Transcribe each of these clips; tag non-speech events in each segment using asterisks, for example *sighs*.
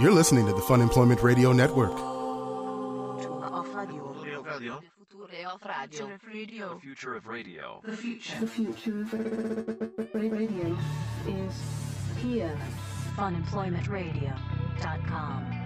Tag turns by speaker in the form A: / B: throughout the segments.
A: You're listening to the Fun Employment Radio Network.
B: The future of radio.
C: The future. The future of radio is here.
D: funemploymentradio.com.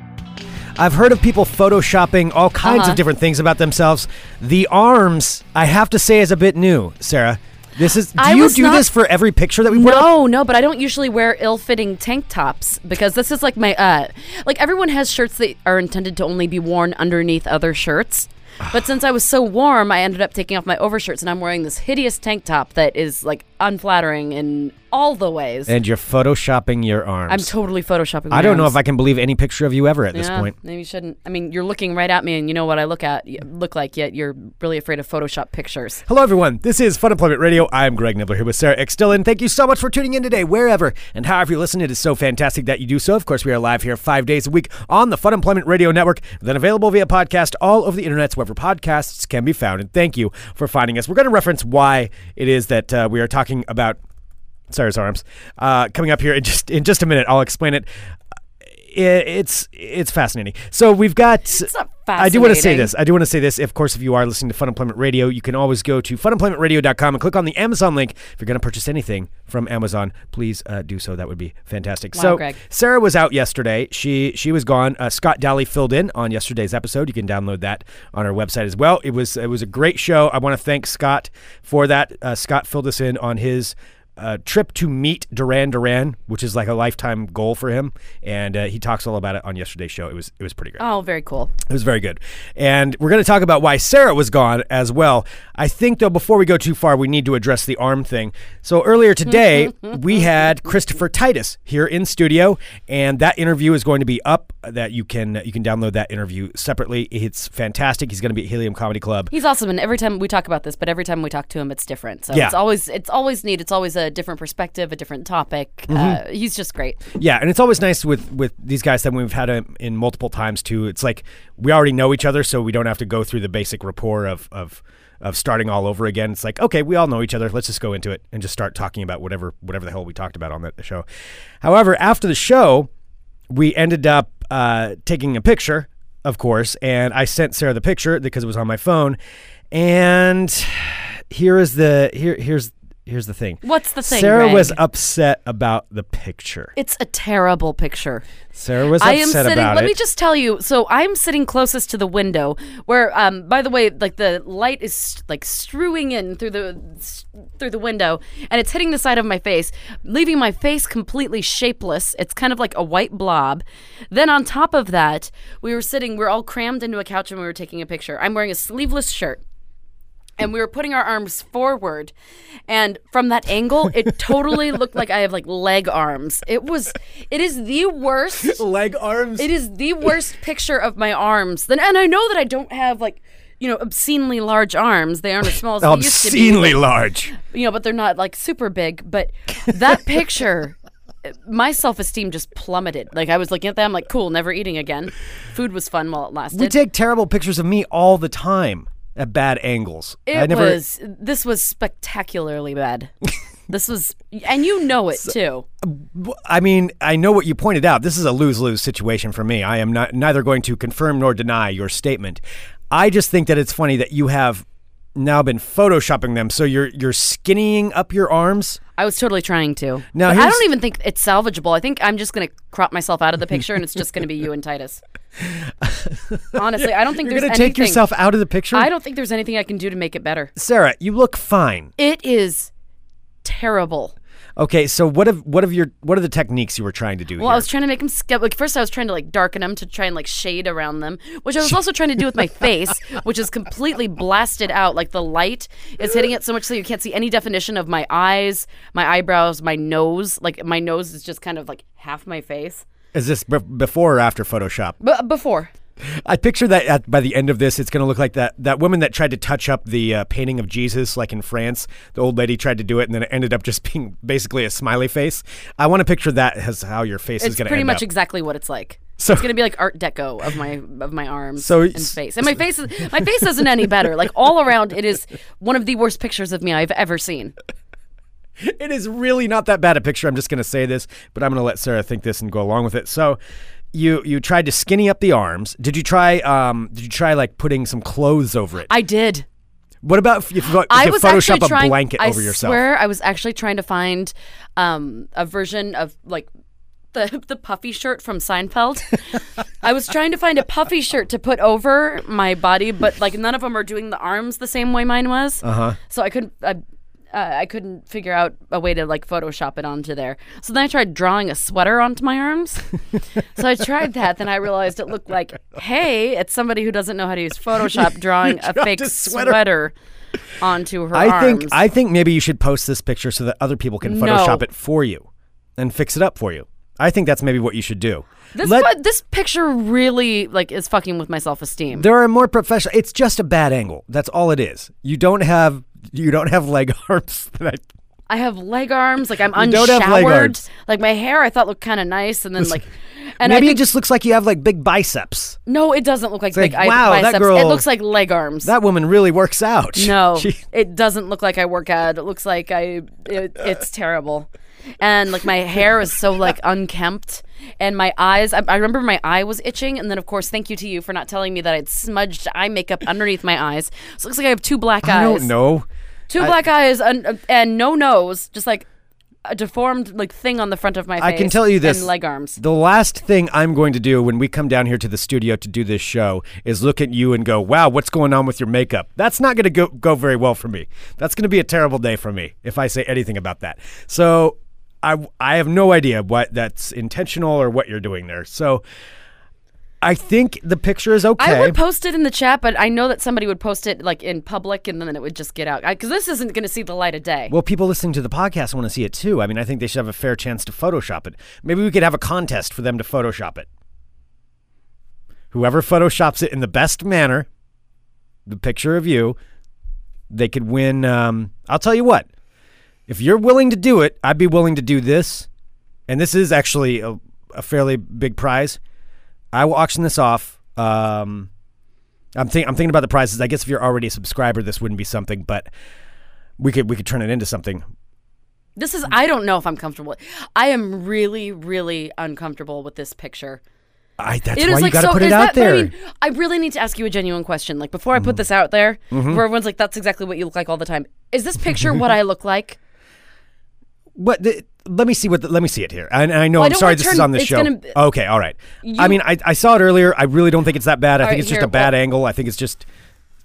E: I've heard of people photoshopping all kinds
F: Uh-huh.
E: of different things about themselves. The arms, I have to say, is a bit new, Sarah. This is. Do
F: I
E: you
F: was
E: do
F: not-
E: this for every picture that we put up?
F: No, no, but I don't usually wear ill-fitting tank tops because this is like my uh like everyone has shirts that are intended to only be worn underneath other shirts. But since I was so warm, I ended up taking off my overshirts and I'm wearing this hideous tank top that is like unflattering in all the ways.
E: And you're photoshopping your arms.
F: I'm totally photoshopping.
E: I don't know if I can believe any picture of you ever at this
F: yeah,
E: point.
F: Maybe you shouldn't. I mean, you're looking right at me, and you know what I look at look like. Yet you're really afraid of Photoshop pictures.
E: Hello, everyone. This is Fun Employment Radio. I'm Greg Nibler here with Sarah X. Dylan. Thank you so much for tuning in today, wherever and however you listen. It is so fantastic that you do so. Of course, we are live here five days a week on the Fun Employment Radio Network, then available via podcast all over the internet, wherever podcasts can be found. And thank you for finding us. We're going to reference why it is that uh, we are talking about Sarah's arms uh, coming up here in just in just a minute. I'll explain it. It's it's fascinating. So we've got. It's
F: not
E: I do want to say this. I do want to say this. Of course, if you are listening to Fun Employment Radio, you can always go to funemploymentradio.com and click on the Amazon link. If you're going to purchase anything from Amazon, please uh, do so. That would be fantastic.
F: Wow,
E: so
F: Greg.
E: Sarah was out yesterday. She she was gone. Uh, Scott Daly filled in on yesterday's episode. You can download that on our website as well. It was it was a great show. I want to thank Scott for that. Uh, Scott filled us in on his uh, trip to meet Duran Duran, which is like a lifetime goal for him, and uh, he talks all about it on yesterday's show. It was it was pretty great.
F: Oh, very cool.
E: It was very good. And we're going to talk about why Sarah was gone as well. I think, though, before we go too far, we need to address the arm thing. So earlier today, *laughs* we had Christopher Titus here in studio, and that interview is going to be up. That you can you can download that interview separately. It's fantastic. He's going to be at Helium Comedy Club.
F: He's awesome, and every time we talk about this, but every time we talk to him, it's different. So
E: Yeah.
F: it's always it's always neat. It's always a different perspective, a different topic.
E: Mm-hmm.
F: Uh, he's just great.
E: Yeah, and it's always nice with with these guys that we've had him in multiple times too. It's like we already know each other, so we don't have to go through the basic rapport of of of starting all over again. It's like okay, we all know each other. Let's just go into it and just start talking about whatever whatever the hell we talked about on the, the show. However, after the show, we ended up uh, taking a picture, of course, and I sent Sarah the picture because it was on my phone. And *sighs* here is the here here's here's the thing.
F: What's the thing,
E: Sarah was upset about the picture.
F: It's a terrible picture.
E: Sarah was
F: I
E: upset
F: am sitting.
E: about
F: Let
E: it.
F: me just tell you. So I'm sitting closest to the window, where, um, by the way, like the light is like strewing in through the through the window, and it's hitting the side of my face, leaving my face completely shapeless. It's kind of like a white blob. Then on top of that, we were sitting. We are all crammed into a couch, and we were taking a picture. I'm wearing a sleeveless shirt. And we were putting our arms forward, and from that angle, it totally *laughs* looked like I have like leg arms. It was, it is the worst *laughs*
E: leg arms.
F: it is the worst picture of my arms. Then, and I know that I don't have like, you know, obscenely large arms. They aren't as small as they used to be.
E: obscenely large.
F: You know, but they're not like super big. But that picture, *laughs* my self esteem just plummeted. Like I was looking at that, I'm like, cool, never eating again. Food was fun while it lasted.
E: We take terrible pictures of me all the time at bad angles.
F: it
E: never.
F: was this was spectacularly bad. *laughs* this was, and you know it too.
E: I mean, I know what you pointed out. This is a lose lose situation for me. I am not neither going to confirm nor deny your statement. I just think that it's funny that you have now been photoshopping them. So you're you're skinnying up your arms.
F: I was totally trying to.
E: Now,
F: I don't even think it's salvageable. I think I'm just going to crop myself out of the picture, and it's just going to be you and Titus. *laughs* Honestly, I don't think
E: You're going to take yourself out of the picture.
F: I don't think there's anything I can do to make it better.
E: Sarah, you look fine.
F: It is terrible.
E: Okay, so what of what of your what are the techniques you were trying to do
F: Well,
E: here?
F: I was trying to make them ske- like first I was trying to like darken them to try and like shade around them, which I was also trying to do with my face, *laughs* which is completely blasted out. Like the light is hitting it so much so you can't see any definition of my eyes, my eyebrows, my nose. Like my nose is just kind of like half my face.
E: Is this b- before or after Photoshop?
F: But before. *laughs*
E: I picture that at, by the end of this, it's going to look like that that woman that tried to touch up the uh, painting of Jesus, like in France. The old lady tried to do it, and then it ended up just *laughs* being basically a smiley face. I want to picture that as how your face is going to
F: pretty much
E: up.
F: exactly what it's like.
E: So-
F: it's gonna be like Art Deco of my of my arms
E: So
F: and
E: it's-
F: face, and my face is my face isn't any better. Like all around, it is one of the worst pictures of me I've ever seen. *laughs*
E: it is really not that bad a picture. I'm just going to say this, but I'm going to let Sarah think this and go along with it. So, you you tried to skinny up the arms. Did you try um did you try like putting some clothes over it?
F: I did.
E: what about if you, if you
F: I was
E: Photoshop
F: actually
E: a
F: trying,
E: blanket
F: I
E: over yourself?
F: swear I was actually trying to find um, a version of like the *laughs* the puffy shirt from Seinfeld. I was trying to find a puffy shirt to put over my body, but like none of them are doing the arms the same way mine was. Uh
E: Uh-huh.
F: huh. So I couldn't. I, uh, I couldn't figure out a way to like Photoshop it onto there. So then I tried drawing a sweater onto my arms. *laughs* so I tried that. Then I realized it looked like, hey, it's somebody who doesn't know how to use Photoshop *laughs* drawing a fake
E: a sweater.
F: sweater. onto her
E: I
F: arms.
E: think I think maybe you should post this picture so that other people can
F: No.
E: Photoshop it for you and fix it up for you. I think that's maybe what you should do.
F: This
E: Let-
F: this picture really like is fucking with my self esteem.
E: there are more professional. It's just a bad angle. That's all it is. You don't have you don't have leg *laughs* arms. that I-
F: I have leg arms, like I'm
E: You don't have leg
F: unshowered.
E: arms.
F: Like my hair, I thought looked kind of nice, and then like, and
E: maybe
F: think,
E: it just looks like you have like big biceps.
F: no, it doesn't look like
E: like,
F: big
E: wow, that
F: biceps.
E: girl-
F: It looks like leg arms.
E: That woman really works out.
F: no, *laughs*
E: She-
F: it doesn't look like I work out. It looks like I. It, it's terrible, and like my hair is so like unkempt, and my eyes. I, I remember my eye was itching, and then of course, thank you to you for not telling me that I'd smudged eye makeup underneath my eyes. So it looks like I have two black eyes.
E: I don't know.
F: Two black eyes and, and no nose, just like a deformed like thing on the front of my face.
E: I can tell you this.
F: And leg arms.
E: The last thing I'm going to do when we come down here to the studio to do this show is look at you and go, "Wow, what's going on with your makeup?" That's not going to go go very well for me. That's going to be a terrible day for me if I say anything about that. So, I I have no idea what that's intentional or what you're doing there. So, I think the picture is okay.
F: I would post it in the chat, but I know that somebody would post it like in public, and then it would just get out because this isn't going to see the light of day.
E: Well, people listening to the podcast want to see it too. I mean, I think they should have a fair chance to Photoshop it. Maybe we could have a contest for them to Photoshop it. Whoever Photoshops it in the best manner, the picture of you, they could win. Um, I'll tell you what, if you're willing to do it, I'd be willing to do this. And this is actually a, a fairly big prize. I will auction this off. Um, I'm, think, I'm thinking about the prizes. I guess if you're already a subscriber, this wouldn't be something, but we could we could turn it into something.
F: this is I don't know if I'm comfortable. I am really, really uncomfortable with this picture.
E: I, that's
F: It
E: why you
F: like
E: got to
F: so.
E: put it out
F: that,
E: there.
F: I mean, I really need to ask you a genuine question. Like before I
E: Mm-hmm.
F: put this out there, where everyone's like, "That's exactly what you look like all the time." Is this picture what I look like? *laughs*
E: what? The, let me see what. The, let me see it here. I, I know.
F: Well,
E: I'm sorry. This is on the show.
F: gonna-
E: okay. All right. I mean, I, I saw it earlier. I really don't think it's that bad. I think
F: right,
E: it's just
F: here,
E: a bad
F: well-
E: angle. I think it's just.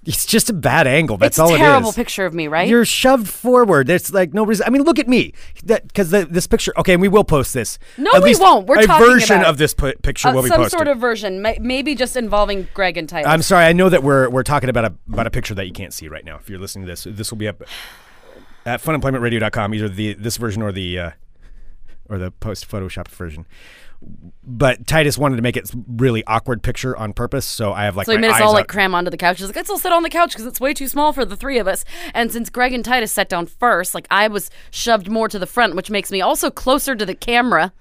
E: It's just a bad angle. That's all
F: it's
E: all
F: a terrible picture of me, right?
E: You're shoved forward. There's like no reason. I mean, look at me. That because this picture. Okay, and we will post this.
F: No,
E: At
F: we won't. We're
E: a
F: talking
E: version
F: about it.
E: of this pu- picture
F: Uh,
E: will be
F: some
E: posted.
F: sort of version, may- maybe just involving Greg and Tyler.
E: I'm sorry. I know that we're we're talking about a about a picture that you can't see right now. If you're listening to this, this will be up at funemploymentradio.com, either the this version or the uh, or the post photoshopped version. But Titus wanted to make it really awkward picture on purpose, so I have like
F: So he made us all like cram onto the couch. He's like, let's all sit on the couch because it's way too small for the three of us. And since Greg and Titus sat down first, like I was shoved more to the front, which makes me also closer to the camera.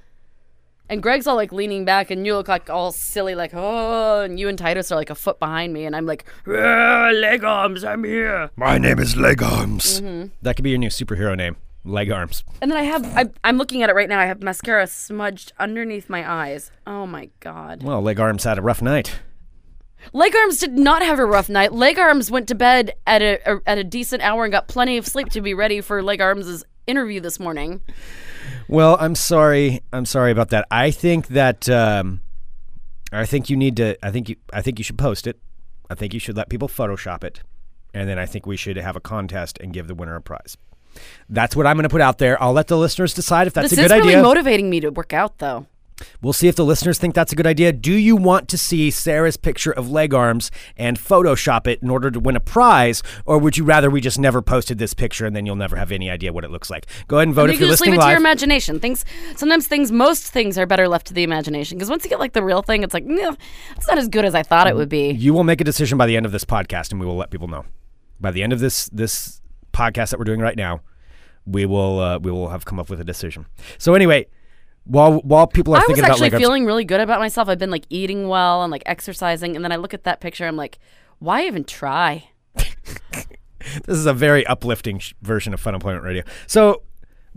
F: And Greg's all like leaning back, and you look like all silly, like oh. And you and Titus are like a foot behind me, and I'm like, "Ah, leg arms, I'm here.
E: My name is Leg Arms.
F: Mm-hmm.
E: That could be your new superhero name, Leg Arms.
F: And then I have, I, I'm looking at it right now. I have mascara smudged underneath my eyes. Oh my god.
E: Well, Leg Arms had a rough night.
F: Leg Arms did not have a rough night. Leg Arms went to bed at a, a at a decent hour and got plenty of sleep to be ready for Leg Arms' interview this morning.
E: Well, I'm sorry. I'm sorry about that. I think that um, I think you need to. I think you. I think you should post it. I think you should let people Photoshop it, and then I think we should have a contest and give the winner a prize. That's what I'm going to put out there. I'll let the listeners decide if that's
F: this
E: a
F: is
E: good
F: really
E: idea.
F: motivating me to work out, though.
E: We'll see if the listeners think that's a good idea. Do you want to see Sarah's picture of leg arms and Photoshop it in order to win a prize, or would you rather we just never posted this picture and then you'll never have any idea what it looks like? Go ahead and vote
F: you
E: if
F: can
E: you're
F: just leave it to your imagination. Things sometimes things most things are better left to the imagination because once you get like the real thing, it's like "Nah, it's not as good as I thought it would be.
E: you will make a decision by the end of this podcast, and we will let people know. By the end of this this podcast that we're doing right now, we will uh, we will have come up with a decision. So anyway, while while people are
F: I was
E: thinking about
F: actually
E: leg arms,
F: feeling really good about myself. I've been like eating well and like exercising, and then I look at that picture. I'm like, why even try? *laughs*
E: this is a very uplifting sh- version of Fun Employment Radio. So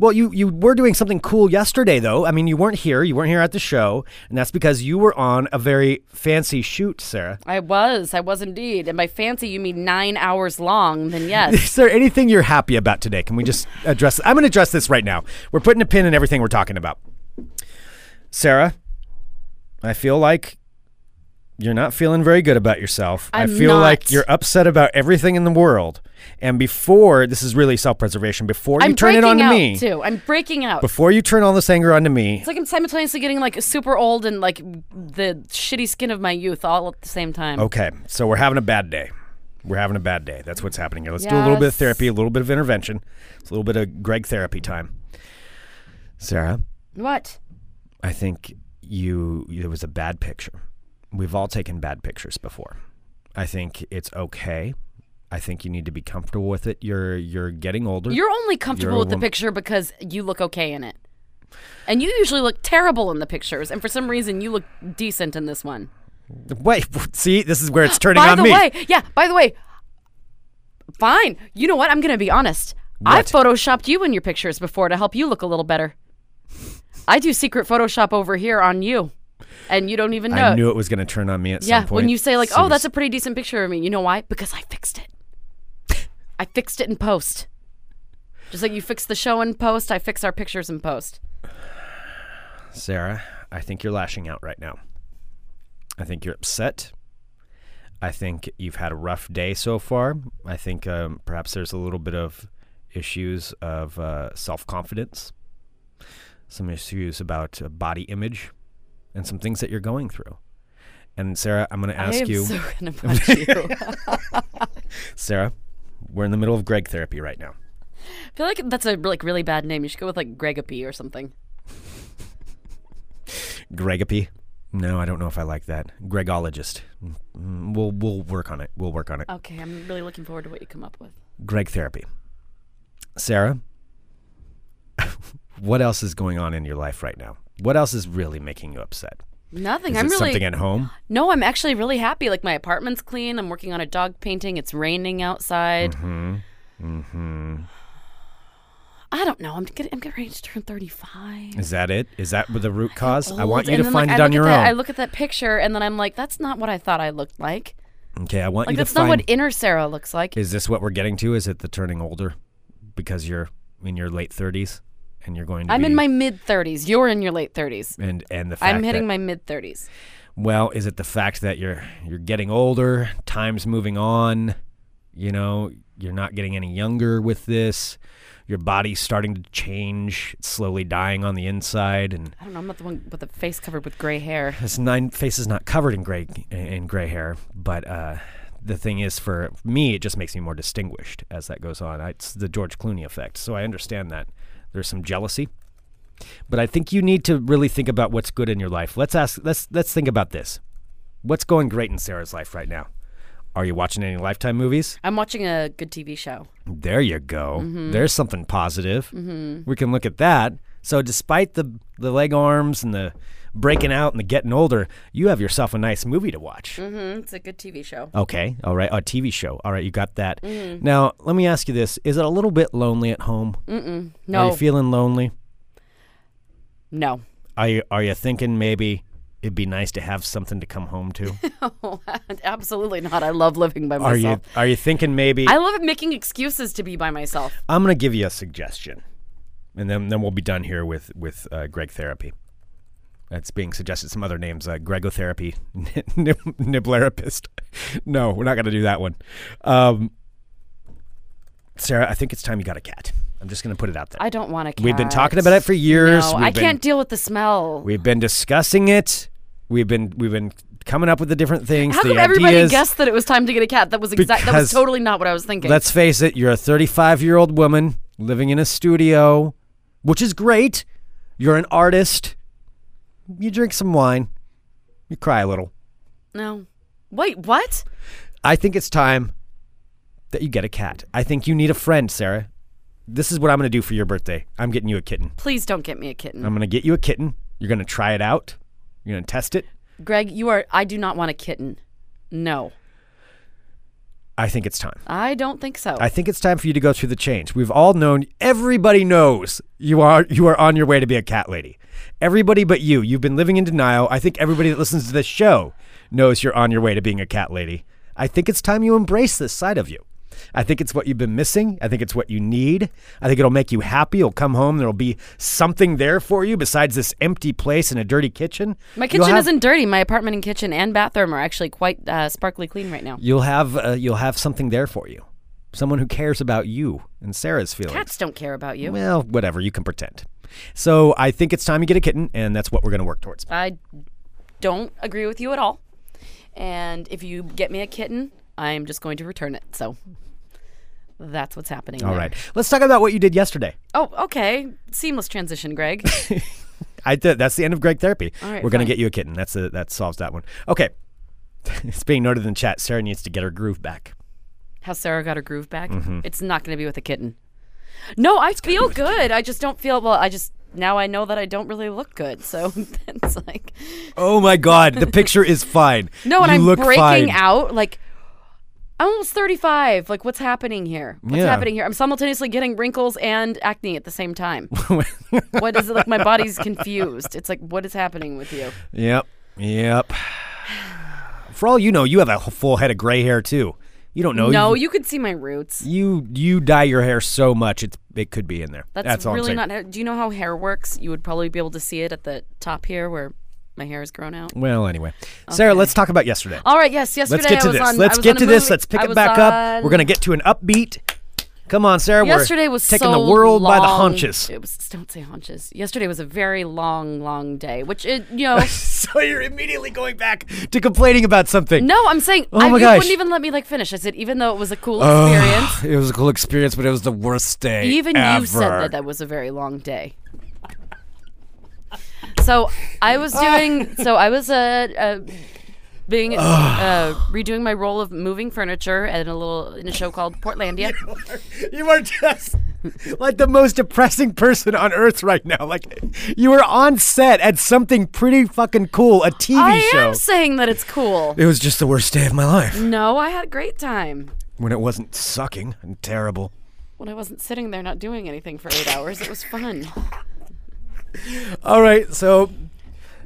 E: Well, you you were doing something cool yesterday, though. I mean, you weren't here. You weren't here at the show, and that's because you were on a very fancy shoot, Sarah.
F: I was. I was indeed. And by fancy, you mean nine hours long, then yes. *laughs*
E: Is there anything you're happy about today? Can we just address? I'm going to address this right now. We're putting a pin in everything we're talking about. Sarah, I feel like you're not feeling very good about yourself. I
F: I'm
E: feel like you're upset about everything in the world. And before this is really self-preservation. Before you
F: I'm
E: turn it on to me,
F: too. I'm breaking out.
E: before you turn all this anger onto me,
F: It's like I'm simultaneously getting like super old and like the shitty skin of my youth all at the same time.
E: Okay, so we're having a bad day. We're having a bad day. That's what's happening here. Let's do a little bit of therapy, a little bit of intervention. It's a little bit of Greg therapy time. Sarah,
F: What?
E: I think you it was a bad picture. We've all taken bad pictures before. I think it's okay. I think you need to be comfortable with it. You're you're getting older.
F: You're only comfortable
E: a
F: with the picture because you look okay in it. And you usually look terrible in the pictures, and for some reason you look decent in this one.
E: Wait, *laughs* see, this is where it's *gasps* turning
F: by
E: on
F: the
E: me.
F: way, yeah, by the way, fine. You know what? I'm going to be honest.
E: What?
F: photoshopped you in your pictures before to help you look a little better. I do secret Photoshop over here on you, and you don't even know.
E: I knew it was going to turn on me at
F: yeah,
E: some point.
F: Yeah, when you say like, "Oh, that's a pretty decent picture of me," you know why? Because I fixed it. I fixed it in post. Just like you fix the show in post, I fix our pictures in post.
E: Sarah, I think you're lashing out right now. I think you're upset. I think you've had a rough day so far. I think um, perhaps there's a little bit of issues of uh, self confidence, some issues about uh, body image, and some things that you're going through. And Sarah, I'm going to ask I
F: am
E: you,
F: so gonna *laughs* punch you. *laughs*
E: Sarah, we're in the middle of Greg therapy right now.
F: I feel like that's a like really bad name. You should go with like Gregapy or something.
E: Gregapy. No, I don't know if I like that. Gregologist. Mm, We'll we'll work on it. We'll work on it.
F: Okay, I'm really looking forward to what you come up with.
E: Greg therapy. Sarah, *laughs* what else is going on in your life right now? What else is really making you upset?
F: Nothing.
E: Is
F: I'm
E: it
F: really
E: something at home?
F: no. I'm actually really happy. Like my apartment's clean. I'm working on a dog painting. It's raining outside.
E: Mm-hmm. Mm-hmm.
F: I don't know. I'm getting. I'm getting ready to turn 35.
E: Is that it? Is that the root cause? I want you
F: And
E: to
F: then,
E: find
F: like,
E: it
F: I
E: on your
F: at that-
E: own.
F: I look at that picture and then I'm like, that's not what I thought I looked like.
E: okay, I want
F: Like
E: you to find.
F: that's not what inner Sarah looks like.
E: is this what we're getting to? Is it the turning older because you're in your late 30s and you're going to
F: I'm
E: be
F: in my mid 30s. You're in your late 30s.
E: and and the fact
F: I'm hitting
E: that,
F: my mid 30s.
E: Well, is it the fact that you're you're getting older, time's moving on, you know, you're not getting any younger with this, your body's starting to change, it's slowly dying on the inside and
F: I don't know. I'm not the one with the face covered with gray hair.
E: this nine face is not covered in gray in gray hair, but uh the thing is for me it just makes me more distinguished as that goes on. I, it's the George Clooney effect. So I understand that there's some jealousy. But I think you need to really think about what's good in your life. Let's ask let's let's think about this. What's going great in Sarah's life right now? Are you watching any Lifetime movies?
F: I'm watching a good TV show.
E: There you go.
F: Mm-hmm.
E: There's something positive. We can look at that. So despite the the leg arms and the breaking out and the getting older, you have yourself a nice movie to watch.
F: Mm-hmm. It's a good TV show.
E: Okay. All right. A TV show. All right. You got that.
F: Mm-hmm.
E: Now, let me ask you this. Is it a little bit lonely at home? Are
F: No,
E: you feeling lonely?
F: no.
E: Are you, are you thinking maybe it'd be nice to have something to come home to? *laughs*
F: Absolutely not. I love living by myself.
E: are you are you thinking maybe
F: I love making excuses to be by myself.
E: I'm going to give you a suggestion. And then then we'll be done here with with uh, Greg therapy. That's being suggested some other names, uh, Gregotherapy, *laughs* nib- Nibblerapist. No, we're not going to do that one. Um, Sarah, I think it's time you got a cat. I'm just going to put it out there.
F: I don't want a cat.
E: We've been talking about it for years.
F: No,
E: We've
F: I
E: been-
F: can't deal with the smell.
E: We've been discussing it. We've been we've been coming up with the different things.
F: How
E: the
F: come everybody
E: ideas.
F: guessed that it was time to get a cat? That was exact. That was totally not what I was thinking.
E: Let's face it, you're a 35 year old woman living in a studio, which is great. You're an artist. You drink some wine. You cry a little.
F: no. Wait, what?
E: I think it's time that you get a cat. I think you need a friend, Sarah. This is what I'm going to do for your birthday. I'm getting you a kitten.
F: Please don't get me a kitten.
E: I'm going to get you a kitten. You're going to try it out. You're going to test it.
F: Greg, you are. I do not want a kitten. No.
E: I think it's time.
F: I don't think so.
E: I think it's time for you to go through the change. We've all known everybody knows you are you are on your way to be a cat lady. Everybody but you. You've been living in denial. I think everybody that listens to this show knows you're on your way to being a cat lady. I think it's time you embrace this side of you. I think it's what you've been missing. I think it's what you need. I think it'll make you happy. You'll come home. There'll be something there for you besides this empty place and a dirty kitchen.
F: My kitchen
E: have-
F: isn't dirty. My apartment and kitchen and bathroom are actually quite uh, sparkly clean right now.
E: You'll have uh, you'll have something there for you. Someone who cares about you and Sarah's feelings.
F: Cats don't care about you.
E: Well, whatever. You can pretend. So I think it's time you get a kitten, and that's what we're going to work towards.
F: I don't agree with you at all. And if you get me a kitten, I'm just going to return it. So that's what's happening.
E: All
F: there.
E: right. Let's talk about what you did yesterday.
F: Oh, okay. Seamless transition, Greg. *laughs*
E: I did. That's the end of Greg therapy.
F: All right,
E: we're going to get you a kitten. That's a, that solves that one. Okay. *laughs* it's being noted in the chat. Sarah needs to get her groove back.
F: How Sarah got her groove back.
E: Mm-hmm.
F: It's not going to be with a kitten. No, I feel good. I just don't feel well. I just now I know that I don't really look good. So *laughs* it's like
E: Oh my God. The picture is fine.
F: no, and
E: you
F: I'm
E: look
F: breaking
E: fine.
F: out. Like I'm almost 35. Like what's happening here? What's
E: Yeah.
F: happening here? I'm simultaneously getting wrinkles and acne at the same time. *laughs* what is it like? My body's confused. It's like what is happening with you?
E: Yep. Yep. For all you know, you have a full head of gray hair too. You don't know.
F: no,
E: You,
F: you could see my roots.
E: you you dye your hair so much it's it could be in there.
F: That's,
E: all I'm
F: really
E: saying.
F: not. how- Do you know how hair works? You would probably be able to see it at the top here where my hair is grown out.
E: Well, anyway, Sarah, let's talk about yesterday.
F: All right. Yes. Yesterday
E: Let's get
F: I
E: to
F: was
E: this.
F: on.
E: Let's get to this. Let's pick it back up. We're gonna get to an upbeat. Come on, Sarah.
F: Yesterday was
E: taking
F: so
E: the world by the haunches.
F: It was don't say hunches. Yesterday was a very long, long day. Which it, you know, *laughs*
E: so you're immediately going back to complaining about something.
F: no, I'm saying
E: Oh
F: I,
E: my
F: you
E: gosh.
F: wouldn't even let me like finish. I said even though it was a cool experience,
E: It was a cool experience, but it was the worst day.
F: even
E: ever.
F: you said that that was a very long day. So I was doing. so I was uh, uh being uh, redoing my role of moving furniture in a little in a show called Portlandia. *laughs*
E: You are just like the most depressing person on earth right now. Like you were on set at something pretty fucking cool, a TV
F: I
E: show.
F: am saying that it's cool.
E: it was just the worst day of my life
F: No, I had a great time.
E: when it wasn't sucking and terrible.
F: When I wasn't sitting there not doing anything for eight hours, it was fun. *laughs*
E: All right, so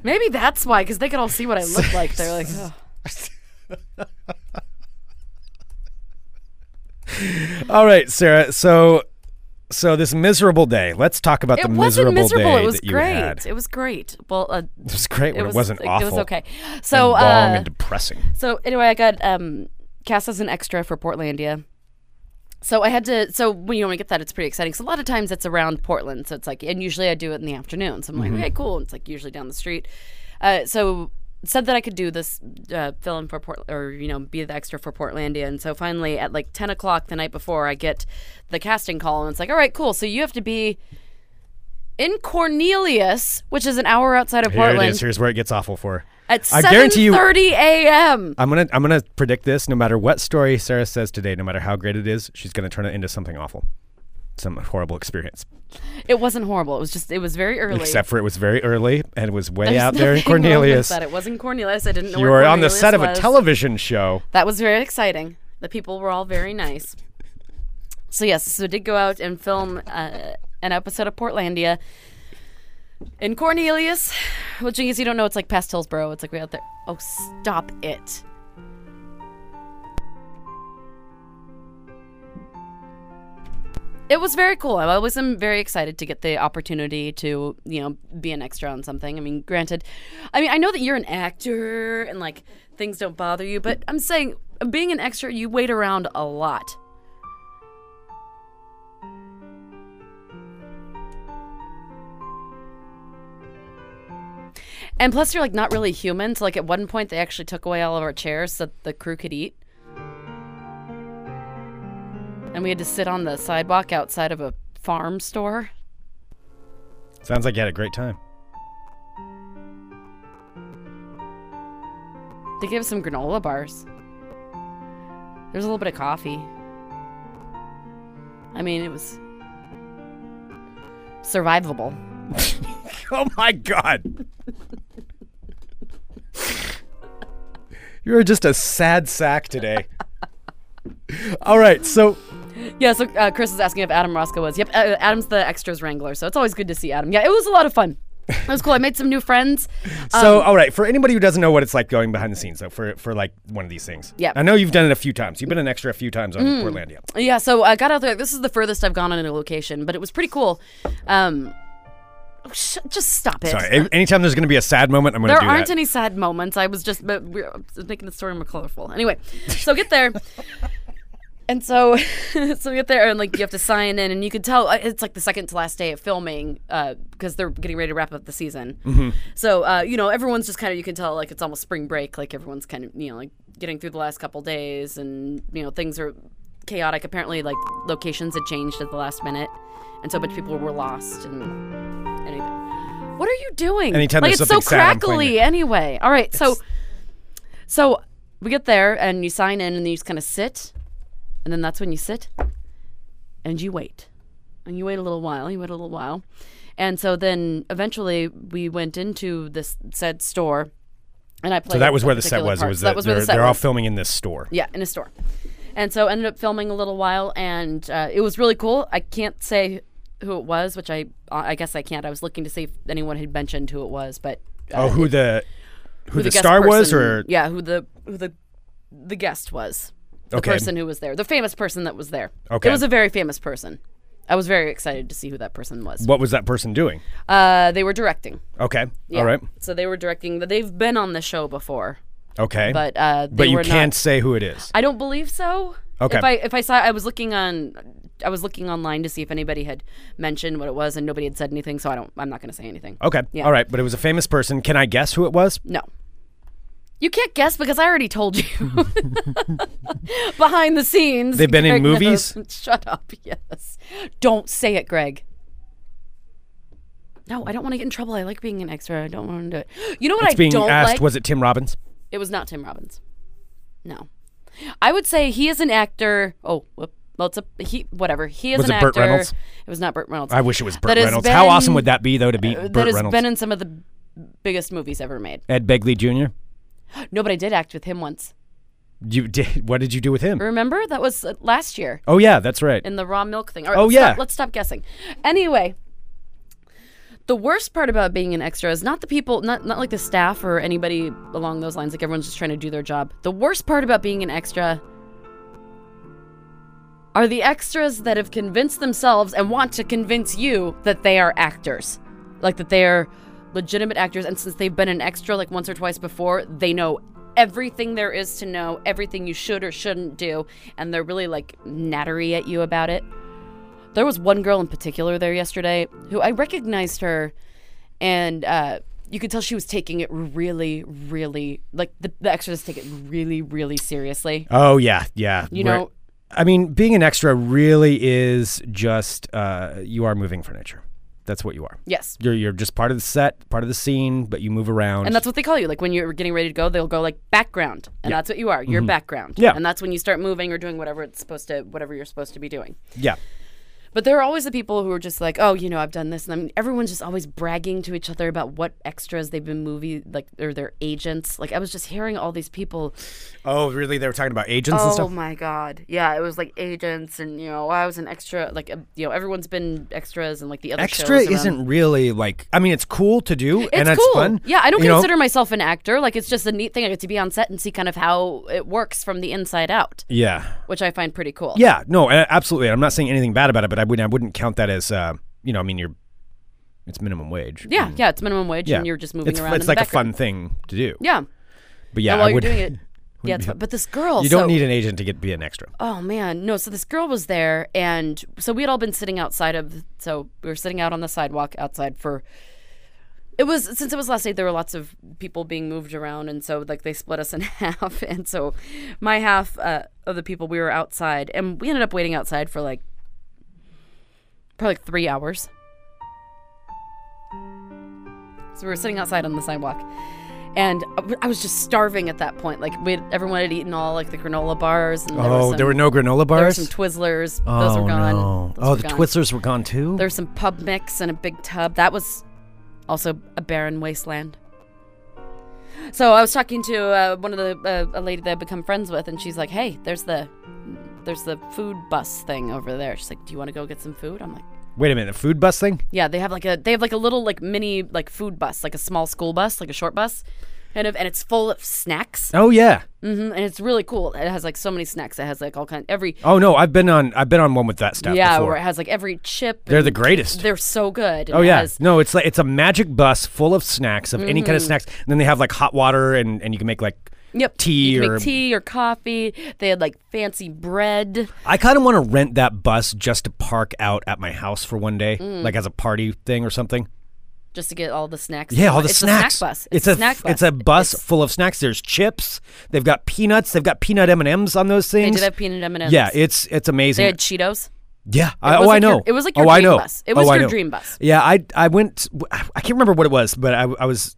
F: Maybe that's why, because they could all see what I *laughs* look like. They're like, oh. *laughs*
E: all right, Sarah. So so this miserable day. Let's talk about
F: it
E: the miserable
F: miserable.
E: day
F: It was
E: that you
F: great.
E: had.
F: It was great. Well, uh,
E: It was great
F: it
E: it,
F: was.
E: wasn't awful.
F: It was okay. So,
E: and long
F: uh,
E: and depressing.
F: so anyway, I got um, cast as an extra for Portlandia. So I had to. So when you to get that, it's pretty exciting. So a lot of times it's around Portland. So it's like, and usually I do it in the afternoon. So I'm like, okay, cool. And it's like usually down the street. Uh, so said that I could do this uh, fill in for Port or you know be the extra for Portlandia. And so finally at like 10 o'clock the night before, I get the casting call, and it's like, all right, cool. So you have to be in Cornelius, which is an hour outside of
E: Here it
F: Portland,
E: is. Here's where it gets awful for.
F: At
E: I guarantee you-
F: 7:30 a.m.
E: I'm gonna I'm gonna predict this. No matter what story Sarah says today, no matter how great it is, she's gonna turn it into something awful, some horrible experience.
F: It wasn't horrible. It was just it was very early.
E: Except for it was very early and it was way
F: There's
E: out *laughs* there in
F: nothing wrong with
E: Cornelius.
F: That it wasn't Cornelius. I didn't know
E: You were on the set of a television show.
F: That was very exciting. The people were all very nice. So yes, so did go out and film uh, an episode of Portlandia in Cornelius, which in case you don't know, it's like past Hillsboro. It's like way out there. Oh, stop it! It was very cool. I always am very excited to get the opportunity to, you know, be an extra on something. I mean, granted, I mean, I know that you're an actor and like things don't bother you, but I'm saying being an extra, you wait around a lot. And plus, you're like not really human. So, like, at one point, they actually took away all of our chairs so that the crew could eat. And we had to sit on the sidewalk outside of a farm store.
E: Sounds like you had a great time.
F: They gave us some granola bars. There's a little bit of coffee. I mean, it was survivable. *laughs*
E: Oh my god. You're just a sad sack today. All right, so
F: Yeah, so uh, Chris is asking if Adam Roscoe was. Yep, uh, Adam's the extras wrangler, so it's always good to see Adam. Yeah, it was a lot of fun. It was cool. I made some new friends.
E: so
F: Um,
E: all right, for anybody who doesn't know what it's like going behind the scenes, though, for for like one of these things.
F: Yeah.
E: I know you've done it a few times. You've been an extra a few times on
F: Mm.
E: Portlandia.
F: Yeah, so I got out there. This is the furthest I've gone on a location, but it was pretty cool. Um, oh, sh- just stop it.
E: Sorry, a- anytime there's going to be a sad moment, I'm going to
F: There
E: do
F: aren't
E: that.
F: any sad moments. I was just but we're making the story more colorful. Anyway, so get there. *laughs* And so, *laughs* so we get there and like you have to sign in, and you could tell uh, it's like the second to last day of filming uh, because they're getting ready to wrap up the season.
E: Mm-hmm.
F: So uh, you know everyone's just kind of you can tell like it's almost spring break, like everyone's kind of you know like getting through the last couple days, and you know things are chaotic. Apparently, like locations had changed at the last minute, and so a bunch of people were lost. And anyway, what are you doing?
E: Anytime
F: like it's so crackly. Anyway, all right, so so we get there and you sign in and you just kind of sit, and then that's when you sit and you wait. And you wait a little while, you wait a little while. And so then eventually we went into this said store and I played
E: so that was where the set was. It was
F: So that
E: the-
F: was where the set
E: they're all filming in this store.
F: Yeah, in a store. And so ended up filming a little while, and uh, it was really cool. I can't say who it was, which I I guess I can't. I was looking to see if anyone had mentioned who it was, but uh,
E: Oh, who the who, the,
F: guest
E: star was, or
F: yeah, who the who the the guest was, the
E: Okay.
F: person who was there, the famous person that was there.
E: Okay.
F: it was a very famous person. I was very excited to see who that person was.
E: what was that person doing?
F: Uh, they were directing.
E: Okay,
F: Yeah.
E: all right,
F: So they were directing. They've been on the show before,
E: okay,
F: but uh, they
E: but you can't
F: Not,
E: say who it is.
F: I don't believe so.
E: Okay.
F: If I if I saw, I was looking on, I was looking online to see if anybody had mentioned what it was, and nobody had said anything. So I don't. I'm not going to say anything.
E: Okay,
F: Yeah.
E: all right, but it was a famous person. Can I guess who it was?
F: No. You can't guess because I already told you. *laughs* Behind the scenes.
E: They've been in movies?
F: knows. *laughs* Shut up. Yes. Don't say it, Greg. No, I don't want to get in trouble. I like being an extra. I don't want to do it. You know what
E: It's
F: I
E: being
F: don't
E: asked.
F: like?
E: Was it Tim Robbins?
F: It was not Tim Robbins. No. I would say he is an actor. Oh, whoop. well, it's a he. Whatever. He is
E: Was
F: an
E: it Burt
F: actor.
E: Reynolds?
F: It was not Burt Reynolds.
E: I wish it was Burt
F: That
E: Reynolds. How awesome would that be, though, to be
F: Uh,
E: Burt
F: that has
E: Reynolds?
F: been in some of the biggest movies ever made.
E: Ed Begley Jr.
F: No, but I did act with him once.
E: You did. What did you do with him?
F: Remember that was uh, last year
E: Oh yeah, that's right.
F: in the raw milk thing. Right,
E: Oh,
F: let's
E: yeah.
F: Stop, let's stop guessing. Anyway, the worst part about being an extra is not the people, not not like the staff or anybody along those lines. Like everyone's just trying to do their job. The worst part about being an extra are the extras that have convinced themselves and want to convince you that they are actors, like that they are legitimate actors. And since they've been an extra like once or twice before, they know everything there is to know, everything you should or shouldn't do, and they're really like nattery at you about it. There was one girl in particular there yesterday who I recognized her, and uh, you could tell she was taking it really, really like the, the extras take it really, really seriously.
E: Oh yeah, yeah.
F: You
E: We're-
F: know-
E: I mean, being an extra really is just uh, you are moving furniture. That's what you are.
F: Yes.
E: You're you're just part of the set, part of the scene, but you move around.
F: And that's what they call you. Like when you're getting ready to go, they'll go like background, and that's what you are. You're background.
E: Mm-hmm. Yeah.
F: And that's when you start moving or doing whatever it's supposed to, whatever you're supposed to be doing.
E: yeah.
F: But there are always the people who are just like, oh, you know, I've done this, and I mean, everyone's just always bragging to each other about what extras they've been movie like, or their agents. Like I was just hearing all these people.
E: Oh, really? They were talking about agents and stuff.
F: Oh my god, yeah, it was like agents, and you know, I was an extra. Like uh, you know, everyone's been extras and like the other
E: Extra isn't really like. I mean, it's cool to do,
F: It's
E: and it's fun.
F: Yeah, I don't
E: you know?
F: consider myself an actor. Like it's just a neat thing. I get to be on set and see kind of how it works from the inside out,
E: Yeah.
F: which I find pretty cool.
E: Yeah. No. Absolutely. I'm not saying anything bad about it, but I wouldn't. I wouldn't count that as. Uh, you know, I mean, you're. It's minimum wage.
F: Yeah, yeah, it's minimum wage,
E: Yeah.
F: and you're just moving
E: it's,
F: around.
E: It's like a fun thing to do.
F: Yeah,
E: But yeah,
F: and while
E: I
F: you're
E: would.
F: doing it, *laughs* yeah, fun. But this girl,
E: you don't need an agent to get be an extra.
F: Oh man, no. So this girl was there, and so we had all been sitting outside of. So we were sitting out on the sidewalk outside for. It was since it was last night. There were lots of people being moved around, and so like they split us in *laughs* half. And so my half uh, of the people we were outside, and we ended up waiting outside for like probably like three hours. So we were sitting outside on the sidewalk, and I was just starving at that point. Like we, had, everyone had eaten all like the granola bars, and there
E: Oh,
F: was
E: there were no granola bars.
F: there were some Twizzlers.
E: oh
F: Those were gone.
E: no!
F: Those
E: oh,
F: were
E: the
F: gone.
E: Twizzlers were gone too.
F: There There's some pub mix and a big tub. That was also a barren wasteland. So I was talking to uh, one of the uh, a lady that I've become friends with, and she's like, "Hey, there's the there's the food bus thing over there." She's like, "Do you want to go get some food?" I'm like,
E: Wait a minute, the food bus thing?
F: "Yeah, they have like a they have like a little like mini like food bus, like a small school bus, like a short bus, kind of, and it's full of snacks,
E: Oh yeah.
F: hmm and it's really cool. It has like so many snacks. It has like all kind every
E: Oh no, I've been on I've been on one with that stuff
F: yeah,
E: before.
F: where it has like every chip.
E: They're
F: and
E: the greatest.
F: They're so good. and
E: Oh
F: it
E: yeah,
F: has-
E: no, it's like it's a magic bus full of snacks of any
F: Mm-hmm.
E: kind of snacks. And then they have like hot water and and you can make like
F: Yep.
E: tea
F: you
E: or-
F: make tea or coffee. They had like fancy bread.
E: I kind of want to rent that bus just to park out at my house for one day,
F: Mm.
E: like as a party thing or something.
F: just to get all the snacks.
E: Yeah, all the
F: it's
E: snacks.
F: A snack bus.
E: It's,
F: a,
E: a
F: snack bus.
E: it's a bus
F: It's-
E: full of snacks. There's chips. They've got peanuts. They've got peanut M and M's on those things.
F: They did have peanut M and M's.
E: yeah, it's it's amazing.
F: they had Cheetos.
E: yeah, I, oh I
F: like your-
E: know.
F: it was like your
E: oh, I
F: dream
E: know.
F: bus. It was
E: oh,
F: your dream bus.
E: Yeah, I I went. I can't remember what it was, but I, I was.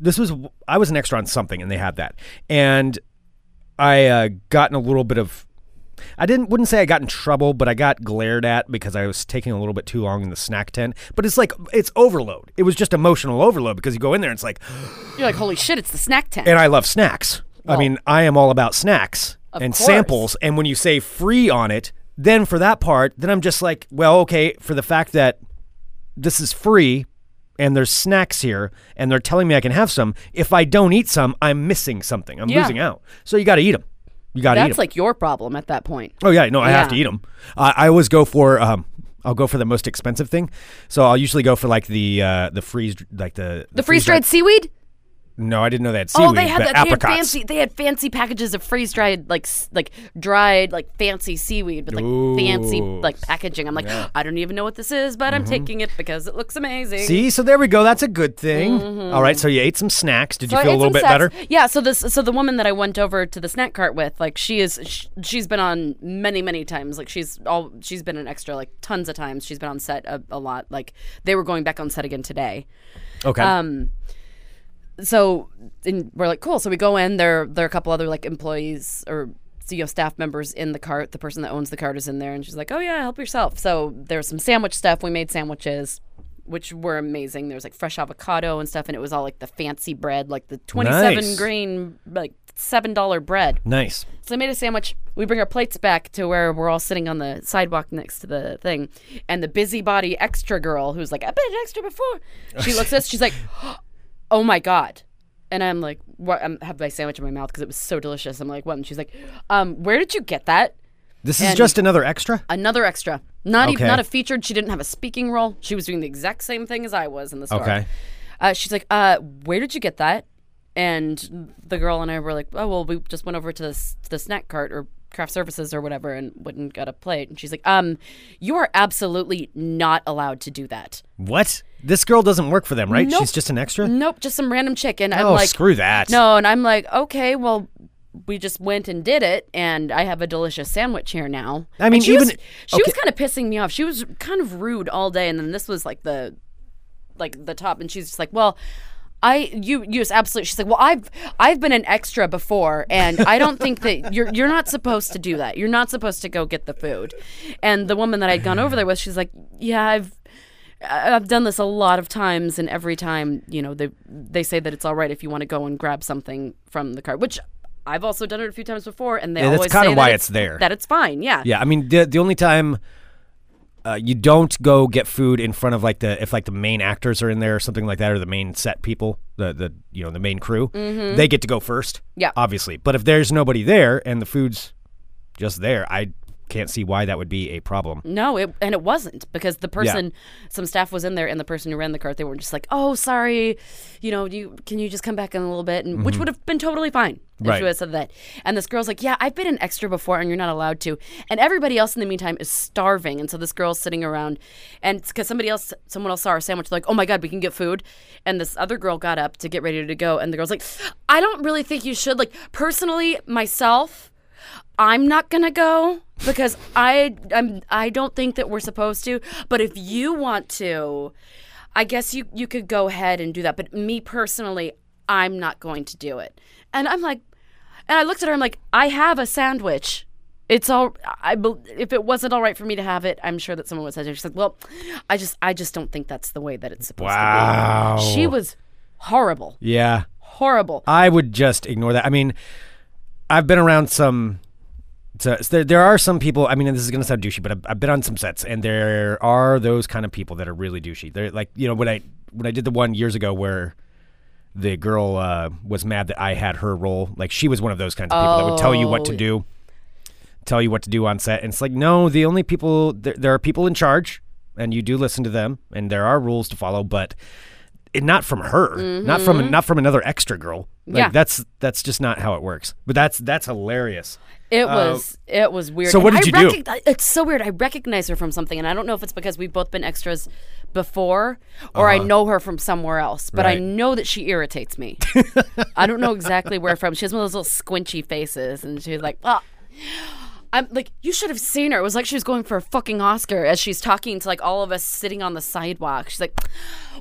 E: This was I was an extra on something, and they had that, and I uh, got in a little bit of. I didn't wouldn't say I got in trouble, but I got glared at because I was taking a little bit too long in the snack tent. But it's like it's overload. It was just emotional overload because you go in there and it's like, *gasps*
F: You're like, holy shit! It's the snack tent.
E: and I love snacks. I
F: Well,
E: mean, I am all about snacks and
F: course.
E: samples. And when you say free on it, then for that part, then I'm just like, well, okay, for the fact that this is free and there's snacks here and they're telling me I can have some, if I don't eat some, I'm missing something. I'm
F: Yeah.
E: losing out. So you got to eat them. You got to eat them.
F: That's like your problem at that point.
E: Oh yeah, no, I have to eat them. I I always go for um, I'll go for the most expensive thing. So I'll usually go for like the uh, the freeze like the
F: The freeze dried seaweed.
E: No, I didn't know they had seaweed.
F: oh, they had that. They had fancy. They had fancy packages of freeze dried, like like dried, like fancy seaweed with like fancy like packaging. I'm like, I don't even know what this is, but I'm taking it because it looks amazing.
E: Mm-hmm. See, so there we go. That's a good thing. All right, so you ate some snacks. Did you
F: Mm-hmm. So I
E: feel a little bit
F: snacks.
E: better?
F: Yeah. So this, so the woman that I went over to the snack cart with, like, she is, sh- she's been on many, many times. Like, she's all, she's been an extra, like, tons of times. She's been on set a, a lot. Like, they were going back on set again today.
E: Okay.
F: Um, so and we're like, cool. So we go in. There, there are a couple other like employees or CEO staff members in the cart. The person that owns the cart is in there, and she's like, "Oh yeah, help yourself." So there's some sandwich stuff. We made sandwiches, which were amazing. There was like fresh avocado and stuff, and it was all like the fancy bread, like the 27
E: Nice.
F: grain, like seven dollar bread.
E: nice.
F: So I made a sandwich. We bring our plates back to where we're all sitting on the sidewalk next to the thing. And the busybody extra girl who's like, I've been an extra before. She looks at us, she's like, Oh my God. And I'm like, what? I have my sandwich in my mouth because it was so delicious. I'm like, what? And she's like, um, where did you get that?
E: This is
F: And-
E: just another extra.
F: Another extra. Not
E: Okay.
F: even not a featured. She didn't have a speaking role. She was doing the exact same thing as I was in the store.
E: Okay.
F: Uh, she's like, uh, where did you get that? And the girl and I were like, oh well, we just went over to the, to the snack cart or craft services or whatever and wouldn't got a plate. And she's like, um, you are absolutely not allowed to do that.
E: What? This girl doesn't work for them, right?
F: Nope.
E: She's just an extra.
F: Nope, just some random chick. And I'm
E: oh,
F: like,
E: screw that.
F: no. And I'm like, okay, well. We just went and did it, and I have a delicious sandwich here now.
E: I mean,
F: And she
E: even-
F: was, she was kind of pissing me off. She was kind of rude all day, and then this was like the like the top and she's just like well I you you just absolutely she's like well I've I've been an extra before and I don't think that *laughs* you're you're not supposed to do that. You're not supposed to go get the food. And the woman that I'd gone over there with she's like yeah I've I've done this a lot of times and every time you know they they say that it's all right if you want to go and grab something from the cart which I've also done it a few times before and they
E: Yeah, that's
F: always
E: kinda why
F: that
E: it's there.
F: that it's fine yeah.
E: Yeah, I mean the the only time uh, you don't go get food in front of like the if like the main actors are in there or something like that or the main set people the the you know the main crew they get to go first.
F: Mm-hmm. Yeah.
E: obviously. But if there's nobody there and the food's just there, I can't see why that would be a problem.
F: No, it, and it wasn't because the person, some staff was in there, and the person who ran the cart, they were just like, "Oh, sorry, you know, you can you just come back in a little bit," and which would have been totally fine if
E: Mm-hmm. Right.
F: she would have said that. And this girl's like, "Yeah, I've been an extra before, and you're not allowed to." And everybody else in the meantime is starving, and so this girl's sitting around, and because somebody else, someone else saw our sandwich, like, "Oh my god, we can get food," and this other girl got up to get ready to go, and the girl's like, "I don't really think you should." Like personally, myself. I'm not gonna go because I I'm I don't think that we're supposed to. But if you want to, I guess you you could go ahead and do that. But me personally, I'm not going to do it. And I'm like, and I looked at her. I'm like, I have a sandwich. It's all. I if it wasn't all right for me to have it, I'm sure that someone would say. She's like, well, I just I just don't think that's the way that it's supposed
E: Wow.
F: to be. She was horrible
E: Yeah.
F: horrible.
E: I would just ignore that. I mean, I've been around some. So, so there, there are some people. I mean, this is going to sound douchey, but I've, I've been on some sets, and there are those kind of people that are really douchey. They're like, you know, when I when I did the one years ago where the girl uh, was mad that I had her role, like she was one of those kinds of people that would tell you what to
F: Oh.
E: do, tell you what to do on set, and it's like, no, the only people there, there are people in charge, and you do listen to them, and there are rules to follow, but it, not from her, not from not from another extra girl. Like.
F: Yeah.
E: that's that's just not how it works. But that's that's hilarious.
F: It was it was weird.
E: Uh, so what
F: And
E: did
F: I
E: you do?
F: It's so weird. I recognize her from something, and I don't know if it's because we've both been extras before, or I know her from somewhere else. But I
E: Uh-huh.
F: Know that she irritates me. *laughs* I don't know exactly where from. She has one of those little squinchy faces, and she's like, "Ah." I'm like, you should have seen her. It was like she was going for a fucking Oscar as she's talking to like all of us sitting on the sidewalk. She's like,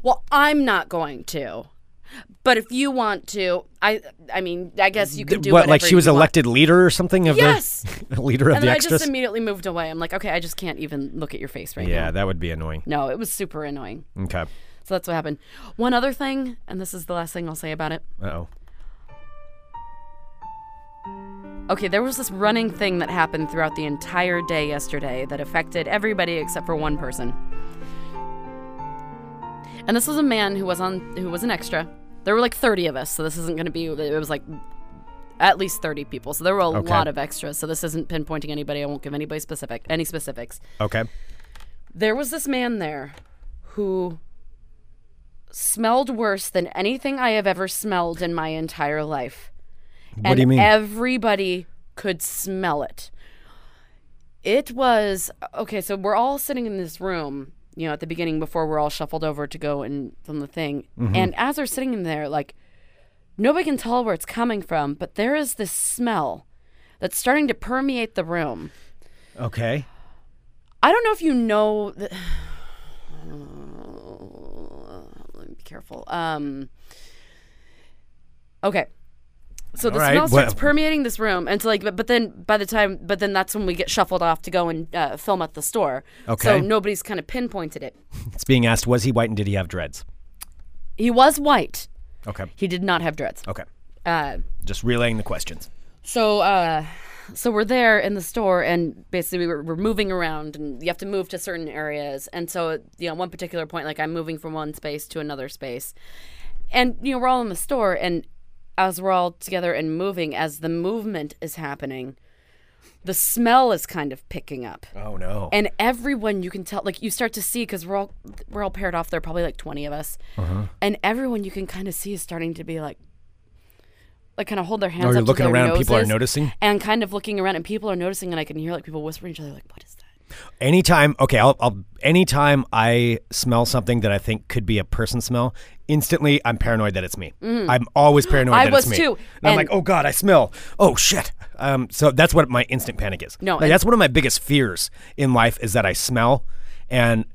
F: "Well, I'm not going to." But if you want to, I I mean, I guess you could do
E: what, like she was
F: you want.
E: elected leader or something of
F: Yes.
E: the *laughs* leader of
F: And
E: the
F: then I just immediately moved away. I'm like, okay, I just can't even look at your face right
E: yeah,
F: now.
E: Yeah, that would be annoying.
F: No, it was super annoying.
E: Okay.
F: So that's what happened. One other thing, and this is the last thing I'll say about it.
E: Uh oh.
F: Okay, there was this running thing that happened throughout the entire day yesterday that affected everybody except for one person. And this was a man who was on who was an extra. There were like 30 of us, so this isn't going to be it was like at least 30 people. So there were a
E: Okay.
F: lot of extras. So this isn't pinpointing anybody. I won't give anybody specific any specifics.
E: Okay.
F: There was this man there who smelled worse than anything I have ever smelled in my entire life.
E: What
F: and
E: do you mean?
F: Everybody could smell it. It was okay. So we're all sitting in this room, you know, at the beginning before we're all shuffled over to go and film the thing.
E: Mm-hmm.
F: And as we're sitting in there, like nobody can tell where it's coming from, but there is this smell that's starting to permeate the room.
E: okay.
F: I don't know if you know. The, *sighs* let me be careful. Um. Okay. So the
E: right,
F: smell starts
E: well-
F: permeating this room, and so like, but, but then by the time, but then that's when we get shuffled off to go and uh, film at the store.
E: Okay.
F: So nobody's kind of pinpointed it. *laughs*
E: It's being asked, was he white and did he have dreads?
F: He was white.
E: Okay.
F: He did not have dreads.
E: Okay.
F: Uh,
E: Just relaying the questions.
F: So, uh, so we're there in the store, and basically we're, we're moving around, and you have to move to certain areas. And so, you know, one particular point, like I'm moving from one space to another space, and you know, we're all in the store, and as we're all together and moving, as the movement is happening, the smell is kind of picking up.
E: Oh no.
F: And everyone you can tell, like you start to see, because we're all we're all paired off. There are probably like twenty of us,
E: Uh-huh.
F: and everyone you can kind of see is starting to be like, like kind of hold their hands.
E: Oh,
F: up
E: you're looking around, people are noticing?
F: and kind of looking around, and people are noticing, and I can hear like people whispering to each other, like, "What is that?"
E: Anytime okay I'll, I'll anytime i smell something that i think could be a person smell instantly i'm paranoid that it's me. I'm always paranoid.
F: I
E: that
F: was
E: it's me.
F: too,
E: and i'm like oh god i smell. Oh shit. Um so that's what my instant panic is.
F: No,
E: Like, that's one of my biggest fears in life is that i smell and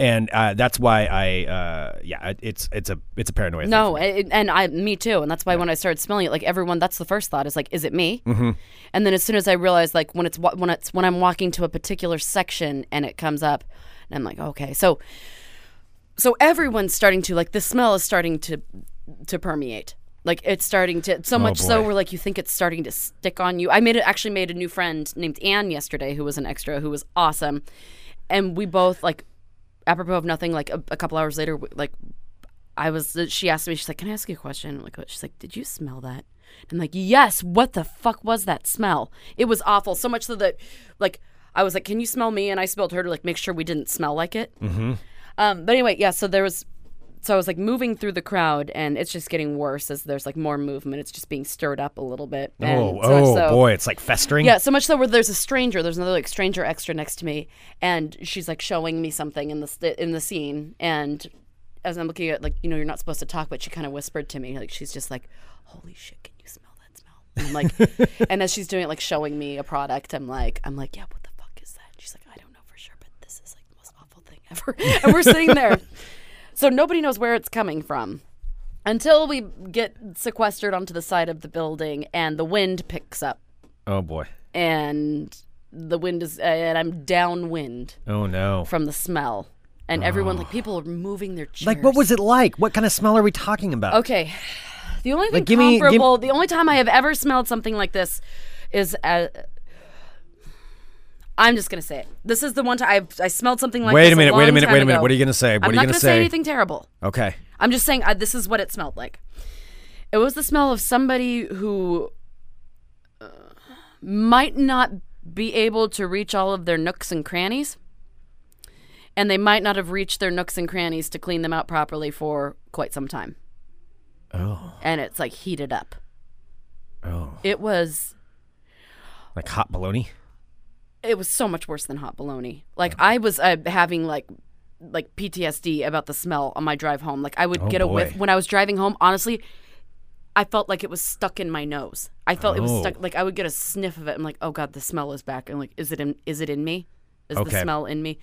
E: and uh, that's why i uh yeah it's it's a it's a paranoia
F: No,
E: for me.
F: it, and I, me too, and that's why when I started smelling it, like everyone, that's the first thought is like, "Is it me?" Mm-hmm. And then as soon as I realized, like when it's when it's when I'm walking to a particular section and it comes up, and I'm like, okay, so so everyone's starting to like the smell is starting to to permeate. Like it's starting to so much so
E: Oh,
F: where like you think it's starting to stick on you. I made it actually made a new friend named Anne yesterday who was an extra who was awesome, and we both like apropos of nothing like a, a couple hours later like I was she asked me she's like can I ask you a question? I'm like what? she's like did you smell that? I'm like yes what the fuck was that smell? It was awful. So much so that like I was like can you smell me? And I smelled her to like make sure we didn't smell like it. Mm-hmm. um but anyway yeah so there was so I was like moving through the crowd and it's just getting worse as there's like more movement. It's just being stirred up a little bit.
E: Oh
F: so
E: oh
F: so-
E: boy it's like festering?
F: Yeah, so much so where there's a stranger, there's another like stranger extra next to me, and she's like showing me something in the in the scene, and as I'm looking at like you know you're not supposed to talk, but she kind of whispered to me like she's just like, "Holy shit, can you smell that smell?" And like, *laughs* and as she's doing it, like showing me a product, I'm like, I'm like, yeah, what the fuck is that? And she's like, I don't know for sure, but this is like the most awful thing ever, *laughs* and we're sitting there, so nobody knows where it's coming from. Until we get sequestered onto the side of the building and the wind picks up
E: oh boy
F: and the wind is uh, and I'm downwind
E: oh no
F: from the smell. And everyone like ah. people are moving their chairs.
E: like what was it like what kind of smell are we talking about
F: Okay. The only thing
E: Like, me- give-
F: comparable, the only time I have ever smelled something like this is at. I'm just gonna say it. This is the one time I, I smelled something like
E: Wait a minute, wait a minute, wait a minute.
F: ago.
E: What are you gonna say? What
F: I'm
E: are you
F: not
E: gonna
F: gonna
E: say?
F: anything terrible.
E: Okay.
F: I'm just saying uh, this is what it smelled like. It was the smell of somebody who uh, might not be able to reach all of their nooks and crannies. And they might not have reached their nooks and crannies to clean them out properly for quite some time.
E: Oh.
F: And it's like heated up.
E: Oh.
F: It was
E: Like hot bologna.
F: It was so much worse than hot bologna. Like I was uh, having like like PTSD about the smell on my drive home. Like I would
E: Oh,
F: get a whiff when I was driving home. Honestly, I felt like it was stuck in my nose. I felt it was
E: Oh.
F: stuck. Like I would get a sniff of it. I'm like, oh god, the smell is back. And like, is it in? Is it in me? Is the smell in me?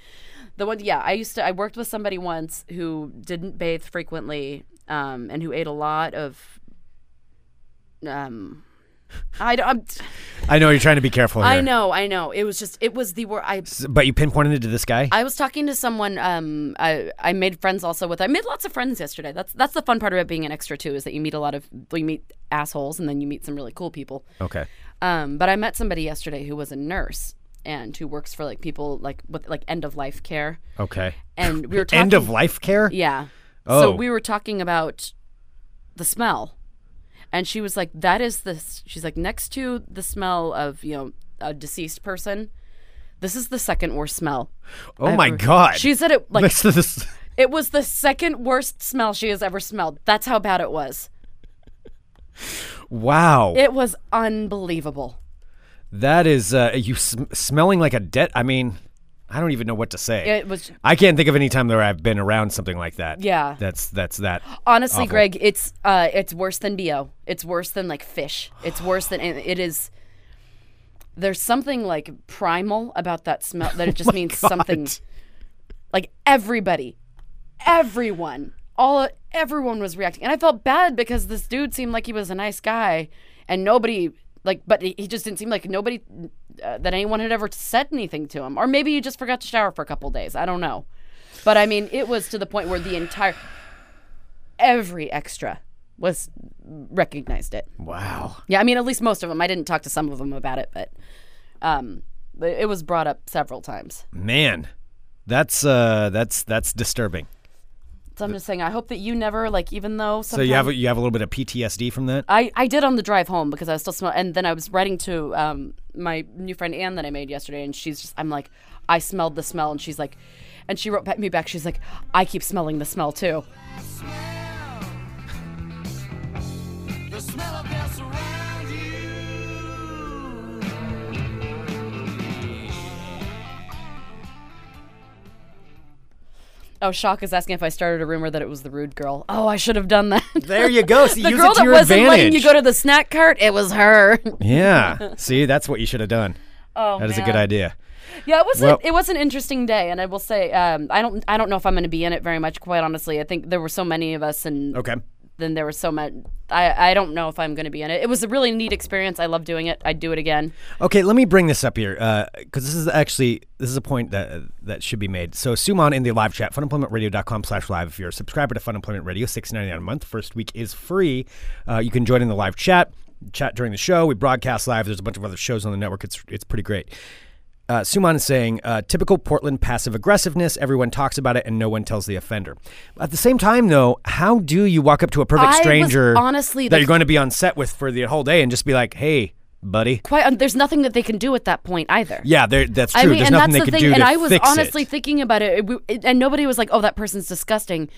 F: The one, yeah. I used to. I worked with somebody once who didn't bathe frequently, um, and who ate a lot of. Um, I don't. I'm,
E: I know you're trying to be careful here.
F: I know. I know. It was just. It was the word. I
E: S- But you pinpointed it to this guy?
F: I was talking to someone. Um, I I made friends also with. I made lots of friends yesterday. That's that's the fun part about being an extra too, is that you meet a lot of you meet assholes and then you meet some really cool people.
E: okay.
F: Um, but I met somebody yesterday who was a nurse and who works for like people like with like end of life care.
E: Okay.
F: And we were talking. *laughs*
E: End of life care?
F: Yeah.
E: Oh.
F: So we were talking about the smell. And she was like, that is the, she's like, next to the smell of, you know, a deceased person, this is the second worst smell.
E: Oh my
F: ever-
E: god.
F: She said it like,
E: this. *laughs*
F: it was the second worst smell she has ever smelled. That's how bad it was.
E: Wow.
F: It was unbelievable.
E: that is uh, you sm- smelling like a dead. I mean, I don't even know what to say.
F: It was
E: I can't think of any time where I've been around something like that.
F: Yeah.
E: That's that's that.
F: honestly,
E: Awful.
F: Greg, it's uh, it's worse than bo. It's worse than like fish. It's worse than it is. There's something like primal about that smell that it just *laughs* means something. Like everybody, everyone, all everyone was reacting, and I felt bad because this dude seemed like he was a nice guy, and nobody like, but he just didn't seem like nobody uh, that anyone had ever said anything to him, or maybe he just forgot to shower for a couple days. I don't know, but I mean, it was to the point where the entire every extra was recognized it.
E: Wow.
F: Yeah, I mean, at least most of them. I didn't talk to some of them about it, but um, it was brought up several times.
E: Man, that's uh that's that's disturbing.
F: So I'm just saying, I hope that you never like, even though.
E: So you have a, you have a little bit of PTSD from that.
F: I, I did on the drive home because I was still smell, and then I was writing to um, my new friend Anne that I made yesterday, and she's just, I'm like, I smelled the smell, and she's like, and she wrote back- me back, she's like, I keep smelling the smell too. Oh, Shock is asking if I started a rumor that it was the rude girl. Oh, I should have done that.
E: There you go. *laughs* See,
F: the girl that wasn't letting you go to the snack cart, it was her. *laughs*
E: yeah. See, that's what you should have done.
F: Oh,
E: That is a good idea.
F: Yeah, it was
E: Well-
F: a, it was an interesting day, and I will say, um, I don't I don't know if I'm going to be in it very much. Quite honestly, I think there were so many of us, and
E: Okay.
F: Then there was so much. I I don't know if I'm going to be in it. It was a really neat experience. I love doing it. I'd do it again.
E: Okay, let me bring this up here Uh because this is actually this is a point that that should be made. So Suman in the live chat, funemploymentradio.com slash live. If you're a subscriber to Fun Employment Radio, six ninety nine a month. First week is free. Uh, you can join in the live chat, chat during the show. We broadcast live. There's a bunch of other shows on the network. It's it's pretty great. Uh, Suman is saying, uh, typical Portland passive aggressiveness. Everyone talks about it and no one tells the offender. At the same time, though, how do you walk up to a perfect
F: I was
E: stranger
F: honestly
E: that
F: the-
E: you're going to be on set with for the whole day and just be like, hey, buddy?
F: Quite. Um, there's nothing that they can do at that point either.
E: Yeah, that's true.
F: I mean,
E: There's
F: and
E: nothing
F: that's
E: they
F: the
E: could
F: thing.
E: do
F: And
E: to
F: I was
E: fix
F: honestly
E: it.
F: thinking about it, it, we- it- and nobody was like, "Oh, that person's disgusting."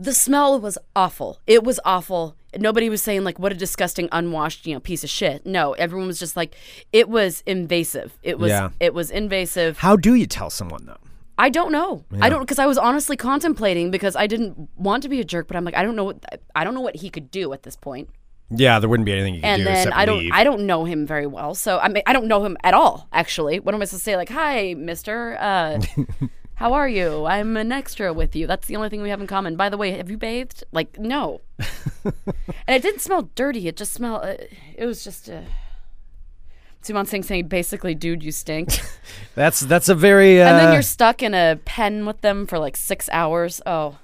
F: The smell was awful. It was awful. Nobody was saying like, "What a disgusting, unwashed, you know, piece of shit." No, everyone was just like, it was invasive. It was.
E: Yeah.
F: It was invasive.
E: How do you tell someone though?
F: I don't know. I don't because I was honestly contemplating because I didn't want to be a jerk, but I'm like, I don't know. What, I don't know what he could do at this point.
E: Yeah, there wouldn't be anything you could
F: and
E: do
F: then I don't
E: leave.
F: I don't know him very well. So I mean I don't know him at all actually. What am I supposed to say like, "Hi, mister. Uh *laughs* how are you? I'm an extra with you." That's the only thing we have in common. By the way, have you bathed? Like, no. *laughs* and it didn't smell dirty. It just smelled uh, it was just uh Suman Singh saying basically, dude, you stink. *laughs*
E: that's that's a very. Uh,
F: and then you're stuck in a pen with them for like six hours. Oh,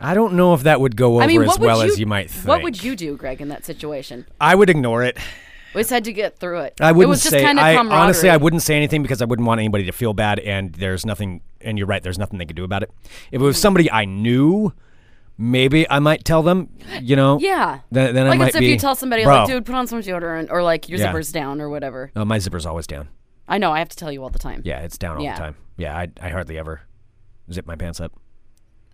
E: I don't know if that would go over
F: I mean,
E: as well
F: you,
E: as you might think.
F: What would you do, Greg, in that situation?
E: I would ignore it.
F: We just had to get through it.
E: I wouldn't
F: it was just
E: say.
F: kind of
E: I honestly, I wouldn't say anything because I wouldn't want anybody to feel bad. And there's nothing. And you're right. There's nothing they could do about it. If it was somebody I knew, maybe I might tell them. You know.
F: Yeah.
E: Then, then I
F: like
E: might
F: it's if
E: be.
F: you tell somebody,
E: Bro,
F: like, dude, put on some deodorant, or like your
E: Yeah.
F: zipper's down, or whatever.
E: oh, my zipper's always down.
F: I know. I have to tell you all the time.
E: Yeah, it's down all
F: Yeah.
E: the time. Yeah, I, I hardly ever zip my pants up.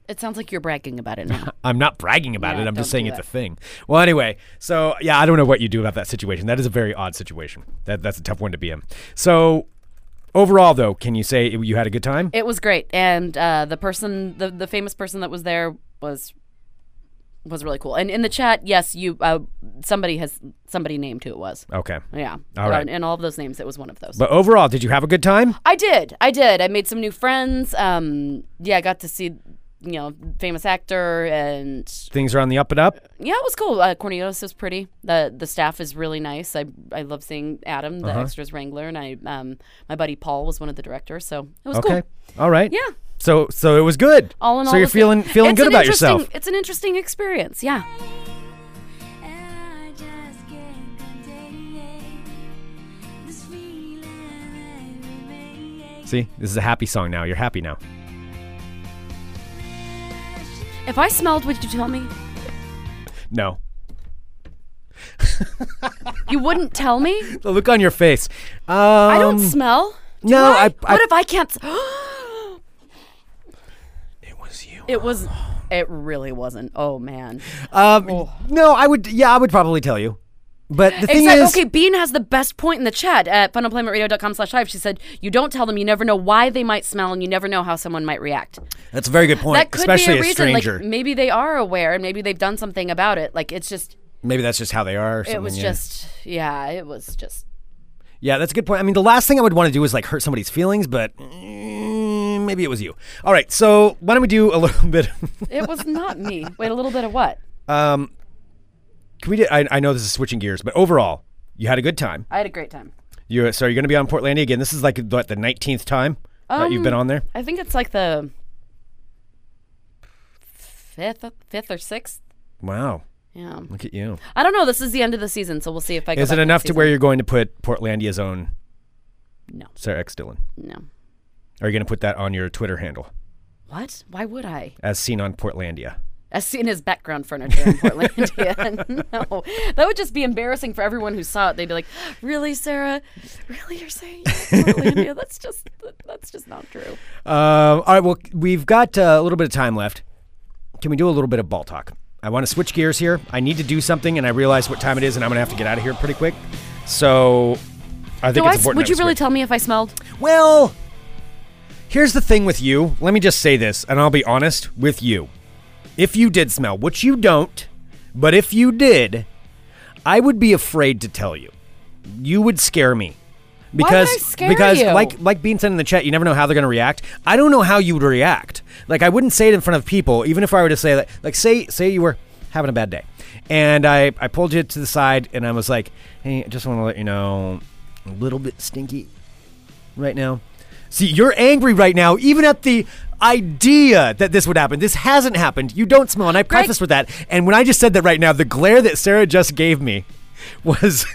F: It sounds like you're bragging about it *laughs* now.
E: I'm not bragging about
F: Yeah,
E: it. I'm just saying
F: do
E: it's a
F: that.
E: thing. Well, anyway, so yeah, I don't know what you do about that situation. That is a very odd situation. That that's a tough one to be in. So overall, though, can you say you had a good time?
F: it was great, and uh, the person, the the famous person that was there was was really cool. And in the chat, yes, you uh, somebody has somebody named who it was.
E: Okay.
F: Yeah.
E: All right.
F: And all of those names, it was one of those.
E: But overall, did you have a good time?
F: I did. I did. I made some new friends. Um, yeah, I got to see, you know, famous actor, and
E: Things are on the up and up.
F: yeah, it was cool. Uh, Cornelius is pretty. the The staff is really nice. I I love seeing Adam,
E: Uh-huh.
F: the extras wrangler, and I um my buddy Paul was one of the directors, so it was
E: Okay.
F: cool.
E: All right.
F: Yeah.
E: So so it was good.
F: All in all,
E: so you're feeling
F: good.
E: feeling
F: It's
E: good about yourself.
F: It's an interesting experience. Yeah.
G: And I just can't contain this feeling that remains.
E: See, this is a happy song now. You're happy now.
F: If I smelled, would you tell me?
E: No.
F: You wouldn't tell me. *laughs*
E: The look on your face. Um,
F: I don't smell. Do
E: no,
F: I?
E: I- I-
F: what if I can't? *gasps*
E: It was you.
F: it was. It really wasn't. Oh man.
E: Um, no, I would. Yeah, I would probably tell you. But the thing
F: Except,
E: is,
F: okay, Bean has the best point in the chat at funemploymentradio.com slash live. She said, you don't tell them, you never know why they might smell, and you never know how someone might react.
E: that's a very good point.
F: that could
E: especially
F: be a reason.
E: stranger.
F: Like, maybe they are aware, and maybe they've done something about it. Like, it's just,
E: Maybe that's just how they are. Or something,
F: it was
E: yeah.
F: just, yeah, it was just.
E: Yeah, that's a good point. I mean, the last thing I would want to do is like hurt somebody's feelings, but mm, maybe it was you. All right, so why don't we do a little *laughs* bit?
F: It was not me. Wait, a little bit of what?
E: um, can we? Do, I, I know this is switching gears, but overall, you had a good time.
F: I had a great time.
E: You so you're going to be on Portlandia again. This is like what the 19th time that you've been
F: Um,
E: on there.
F: I think it's like the fifth, fifth or sixth.
E: Wow,
F: Yeah.
E: look at you.
F: I don't know. This is the end of the season, so we'll see if I.
E: Is it enough to where you're going to put Portlandia's own
F: No,
E: Sarah X Dylan?
F: no.
E: Are you going to put that on your Twitter handle
F: What? Why would I?
E: as seen on Portlandia?
F: As seen as background furniture in Portlandia. *laughs* no, that would just be embarrassing for everyone who saw it. They'd be like, "Really, Sarah? Really, you're saying you're Portlandia? *laughs* That's just that's just not true."
E: Um, all right, well, we've got uh, a little bit of time left. Can we do a little bit of ball talk? I want to switch gears here. I need to do something, and I realize what time it is, and I'm going to have to get out of here pretty quick. So I think
F: Do I,
E: it's important.
F: would you really
E: switch.
F: tell me if I smelled?
E: Well, here's the thing with you. Let me just say this, and I'll be honest with you. If you did smell, which you don't, but if you did, I would be afraid to tell you. You would scare me.
F: would
E: Because
F: I scare
E: because
F: you?
E: like like Bean said in the chat, you never know how they're gonna react. I don't know how you would react. Like I wouldn't say it in front of people, even if I were to say that like say say you were having a bad day. And I, I pulled you to the side and I was like, Hey, I just want to let you know a little bit stinky right now. See, you're angry right now, even at the idea that this would happen. This hasn't happened. You don't smell, and I preface with that. And when I just said that right now, the glare that Sarah just gave me *laughs* was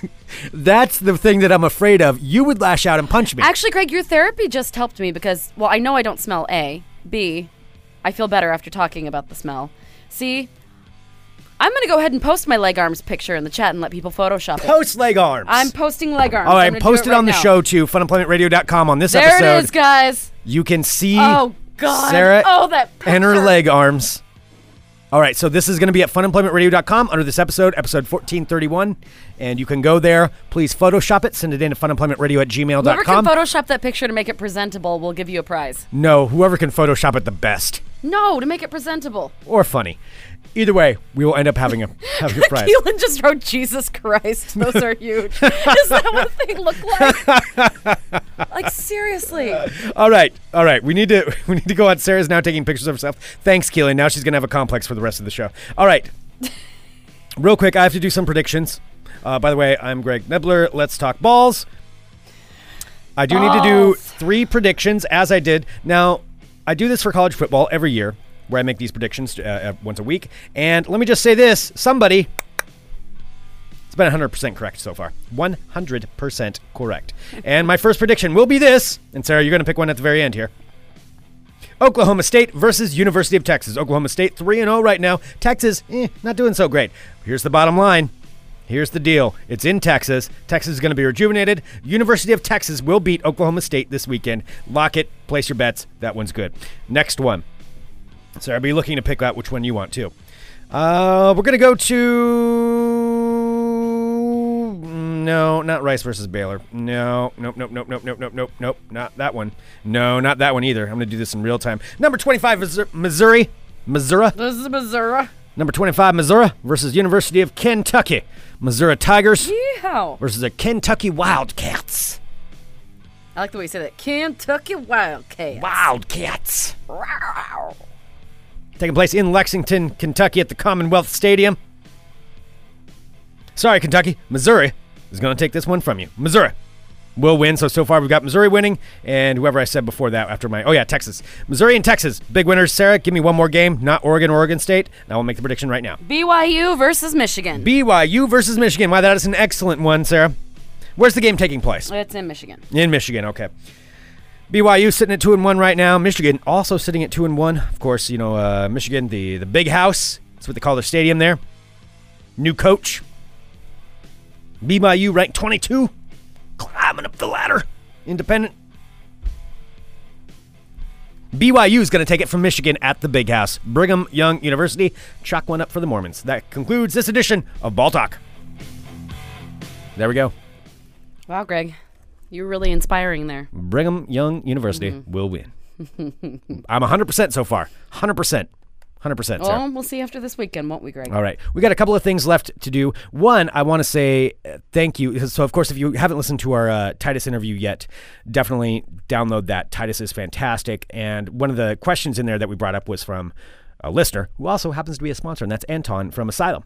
E: that's the thing that I'm afraid of. You would lash out and punch me.
F: Actually, Greg, your therapy just helped me because, well, I know I don't smell A. B, I feel better after talking about the smell. C, I'm going to go ahead and post my leg arms picture in the chat and let people Photoshop it.
E: Post leg arms.
F: I'm posting leg arms.
E: All right,
F: I'm
E: right,
F: gonna do
E: post it,
F: right
E: on the show too. Funemploymentradio.com on this
F: There
E: episode.
F: it is, guys.
E: You can see
F: Oh, God.
E: Sarah
F: Oh, that
E: and her leg arms. All right, so this is going to be at funemploymentradio.com under this episode, episode 1431. And you can go there. Please Photoshop it. Send it in to funemploymentradio at
F: Whoever can Photoshop that picture to make it presentable will give you a prize.
E: no, whoever can Photoshop it the best
F: No, to make it presentable.
E: or funny. Either way, we will end up having a, *laughs* having a prize.
F: Keelan just wrote Jesus Christ. Those are huge. *laughs* Is that what they look like? like seriously.
E: All right, all right. We need to *laughs* we need to go on. Sarah's now taking pictures of herself. Thanks, Keelan. Now she's gonna have a complex for the rest of the show. All right. Real quick, I have to do some predictions. Uh, by the way, I'm Greg Nibler. Let's talk balls. I do need to do three predictions, as I did. Now, I do this for college football every year, where I make these predictions uh, uh, once a week. And let me just say this somebody. It's been 100% correct so far. 100% correct. And my first prediction will be this. And Sarah, you're going to pick one at the very end here. Oklahoma State versus University of Texas. Oklahoma State 3 0 right now. Texas, eh, not doing so great. Here's the bottom line. Here's the deal. It's in Texas. Texas is going to be rejuvenated. University of Texas will beat Oklahoma State this weekend. Lock it. Place your bets. That one's good. Next one. So I'll be looking to pick out which one you want too. Uh, we're gonna go to no, not Rice versus Baylor. No, nope, nope, nope, nope, nope, nope, nope, nope, not that one. No, not that one either. I'm gonna do this in real time. Number 25, Missouri- Missouri, Missouri.
F: This is Missouri.
E: Number 25, Missouri versus University of Kentucky. Missouri Tigers
F: Yeehaw.
E: versus the Kentucky Wildcats.
F: I like the way you say that. Kentucky Wildcats.
E: Wildcats. Taking place in Lexington, Kentucky at the Commonwealth Stadium. Sorry, Kentucky. Missouri is going to take this one from you. Missouri will win. So, so far we've got Missouri winning and whoever I said before that after my, oh yeah, Texas. Missouri and Texas. Big winners. Sarah, give me one more game. Not Oregon, Oregon State. And I will make the prediction right now.
F: BYU versus Michigan.
E: BYU versus Michigan. Why, that is an excellent one, Sarah. Where's the game taking place?
F: it's in Michigan.
E: In Michigan, okay. BYU sitting at two and one right now. Michigan also sitting at two and one. Of course, you know uh, Michigan, the the big house. That's what they call their stadium there. New coach. BYU ranked 22, climbing up the ladder. Independent. BYU is going to take it from Michigan at the big house. Brigham Young University. Chalk one up for the Mormons. That concludes this edition of Ball Talk. There we go.
F: Wow, Greg. You're really inspiring there.
E: Brigham Young University
F: Mm-hmm.
E: will win. *laughs* I'm 100% so far. 100%. 100%. Sarah.
F: Well, we'll see after this weekend, won't we, Greg?
E: All right. We got a couple of things left to do. One, I want to say uh, thank you. So, of course, if you haven't listened to our uh, Titus interview yet, definitely download that. Titus is fantastic. And one of the questions in there that we brought up was from a listener who also happens to be a sponsor, and that's Anton from Asylum.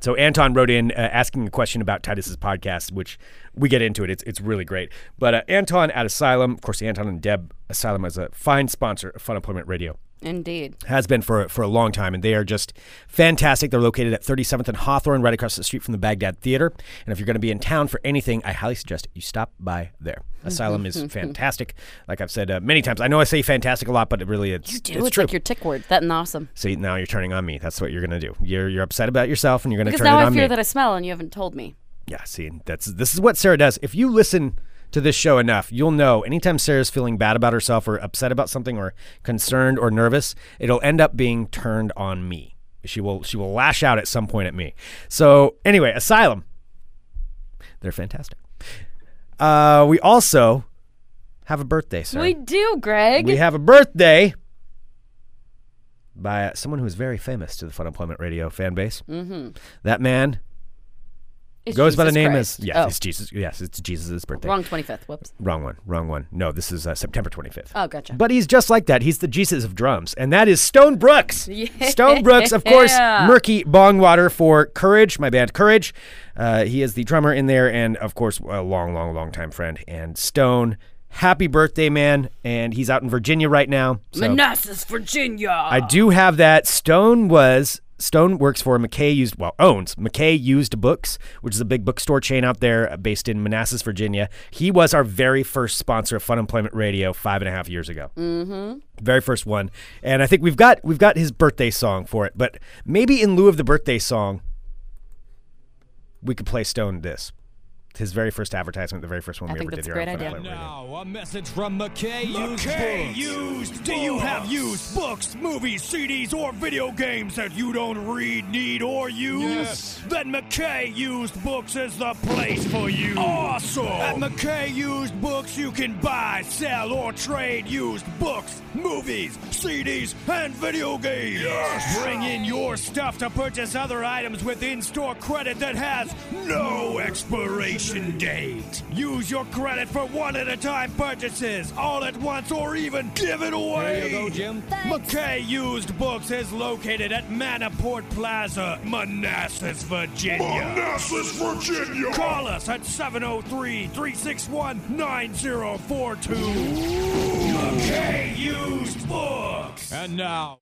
E: So Anton wrote in uh, asking a question about Titus's podcast, which we get into it. It's, it's really great. But uh, Anton at Asylum, of course, Anton and Deb Asylum is a fine sponsor of Fun Employment Radio
F: Indeed.
E: has been for for a long time, and they are just fantastic. They're located at 37th and Hawthorne, right across the street from the Baghdad Theater. And if you're going to be in town for anything, I highly suggest you stop by there. Asylum is *laughs* fantastic. Like I've said uh, many times, I know I say fantastic a lot, but it really it's
F: You do.
E: it's,
F: It's,
E: true.
F: like your tick word. That and awesome.
E: See, now you're turning on me. That's what you're going to do. You're you're upset about yourself, and you're going to
F: Because
E: turn
F: now
E: it
F: I
E: on
F: fear
E: me.
F: that I smell and you haven't told me.
E: Yeah, see, that's this is what Sarah does. If you listen to this show enough, you'll know anytime Sarah's feeling bad about herself or upset about something or concerned or nervous, it'll end up being turned on me. She will she will lash out at some point at me. So anyway, Asylum. They're fantastic. Uh, we also have a birthday, Sarah.
F: We do, Greg.
E: We have a birthday by someone who is very famous to the Fun Employment Radio fan base. Mm-hmm. That man
F: It's
E: goes by the name
F: Christ.
E: as yes,
F: Oh,
E: it's Jesus. Yes, it's Jesus' birthday.
F: wrong 25th. Whoops.
E: Wrong one. Wrong one. No, this is uh, September 25th.
F: Oh, gotcha.
E: But he's just like that. He's the Jesus of drums, and that is Stone Brooks. *laughs* Stone Brooks, of course,
F: Yeah.
E: Murky Bongwater for Courage, my band Courage. Uh, he is the drummer in there, and of course, a long, long, long time friend. And Stone, happy birthday, man! And he's out in Virginia right now. So
F: Manassas, Virginia.
E: I do have that. Stone was Stone works for McKay Used, well, owns McKay Used Books, which is a big bookstore chain out there uh, based in Manassas, Virginia. He was our very first sponsor of Fun Employment Radio five and a half years ago. Mm-hmm. Very first one, and I think we've got we've got his birthday song for it. But maybe in lieu of the birthday song, we could play Stone this. His very first advertisement, the very first one
F: I
E: we ever did here
F: great
E: on Fun
F: idea.
E: Employment Radio.
H: Now, a message from McKay Used
I: McKay
H: Books.
I: used. Do you have used books, movies, CDs, or video games that you don't read, need, or use?
H: Yes.
I: Then McKay Used Books is the place for you.
H: Awesome.
I: At McKay Used Books, you can buy, sell, or trade used books, movies, CDs, and video games.
H: Yes.
I: Bring in your stuff to purchase other items with in-store credit that has no expiration date. Use your credit for one-at-a-time purchases, all at once, or even give it away.
H: There you go, Jim.
I: McKay Used Books is located at Manaport Plaza, Manassas, Virginia.
H: Manassas, Virginia.
I: Call us at 703 361 9042. McKay Used Books.
H: And now,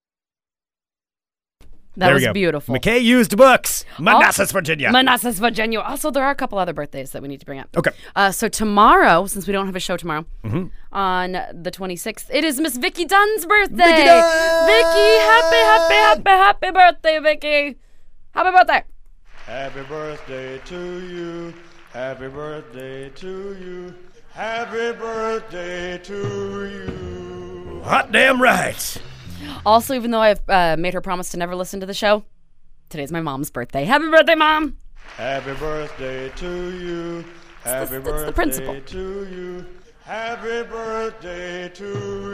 F: That
E: there
F: was beautiful.
E: McKay used books. Manassas,
F: Also-
E: Virginia.
F: Manassas, Virginia. Also, there are a couple other birthdays that we need to bring up.
E: Okay.
F: Uh, so tomorrow, since we don't have a show tomorrow,
E: Mm-hmm.
F: on the 26th, it is Miss Vicky Dunn's birthday.
E: Vicky Dunn!
F: Vicky, happy, happy, happy, happy birthday, Vicky. Happy birthday.
J: Happy birthday to you. Happy birthday to you. Happy birthday to you.
E: Hot damn right.
F: Also, even though I've uh, made her promise to never listen to the show, today's my mom's birthday. Happy birthday, mom.
J: Happy birthday to you. Happy
F: that's the
J: birthday
F: principle.
J: to you. Happy birthday to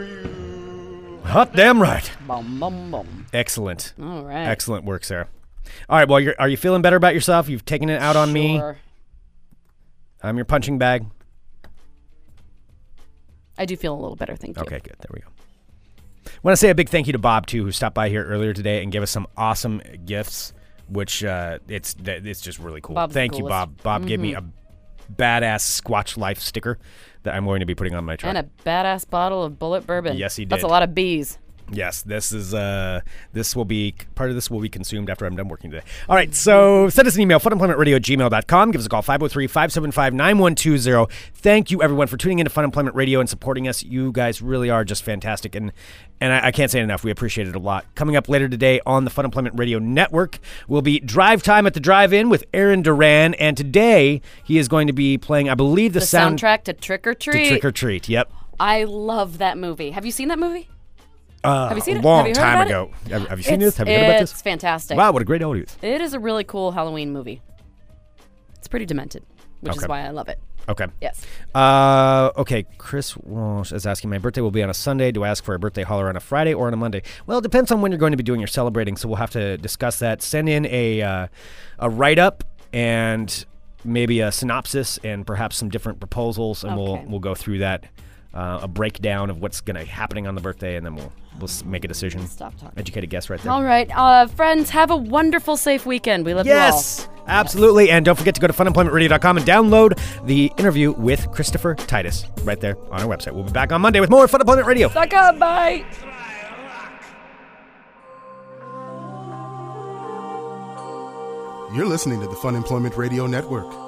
J: you.
E: Hot damn right.
F: Bum, bum, bum.
E: Excellent.
F: All right.
E: Excellent work, Sarah. All right. Well, you're, are you feeling better about yourself? You've taken it out on me.
F: Sure.
E: I'm your punching bag.
F: I do feel a little better, thank you.
E: Okay, good. There we go. Want to say a big thank you to Bob too, who stopped by here earlier today and gave us some awesome gifts. Which uh, it's it's just really cool.
F: Bob's
E: thank you.
F: Mm-hmm.
E: Bob. Bob gave me a badass Squatch Life sticker that I'm going to be putting on my truck.
F: And a badass bottle of Bulleit bourbon.
E: Yes, he did.
F: That's a lot of bees.
E: Yes, this is uh this will be part of this will be consumed after I'm done working today. All right, so send us an email, funemploymentradio at gmail.com. Give us a call, 503-575-9120. Thank you everyone for tuning into Fun Employment Radio and supporting us. You guys really are just fantastic and and I, I can't say it enough. We appreciate it a lot. Coming up later today on the Fun Employment Radio Network will be Drive Time at the Drive-In with Aaron Duran. And today he is going to be playing, I believe, the,
F: The
E: sound
F: soundtrack to Trick or
E: to
F: Treat.
E: Trick or Treat. Yep.
F: I love that movie. Have you seen that movie?
E: Uh,
F: Have you seen
E: a long
F: heard
E: time
F: it?
E: ago. Have, have you seen
F: It's-
E: this? Have you heard about this?
F: It's fantastic.
E: Wow, what a great audience.
F: It is a really cool Halloween movie. It's pretty demented, which is why I love it.
E: Okay.
F: Yes.
E: Uh, okay. Chris Walsh is asking, my birthday will be on a Sunday. Do I ask for a birthday holler on a Friday or on a Monday? Well, it depends on when you're going to be doing your celebrating, so we'll have to discuss that. Send in a uh, a write up and maybe a synopsis and perhaps some different proposals, and we'll we'll go through that. Uh, a breakdown of what's going to happening on the birthday, and then we'll we'll make a decision.
F: Stop talking.
E: Educated guess right there.
F: All right, uh, friends, have a wonderful, safe weekend. We love you
E: Yes, absolutely. And don't forget to go to funemploymentradio.com and download the interview with Christopher Titus right there on our website. We'll be back on Monday with more Fun Employment Radio.
F: you all. Suck up, bye.
A: You're listening to the Fun Employment Radio Network.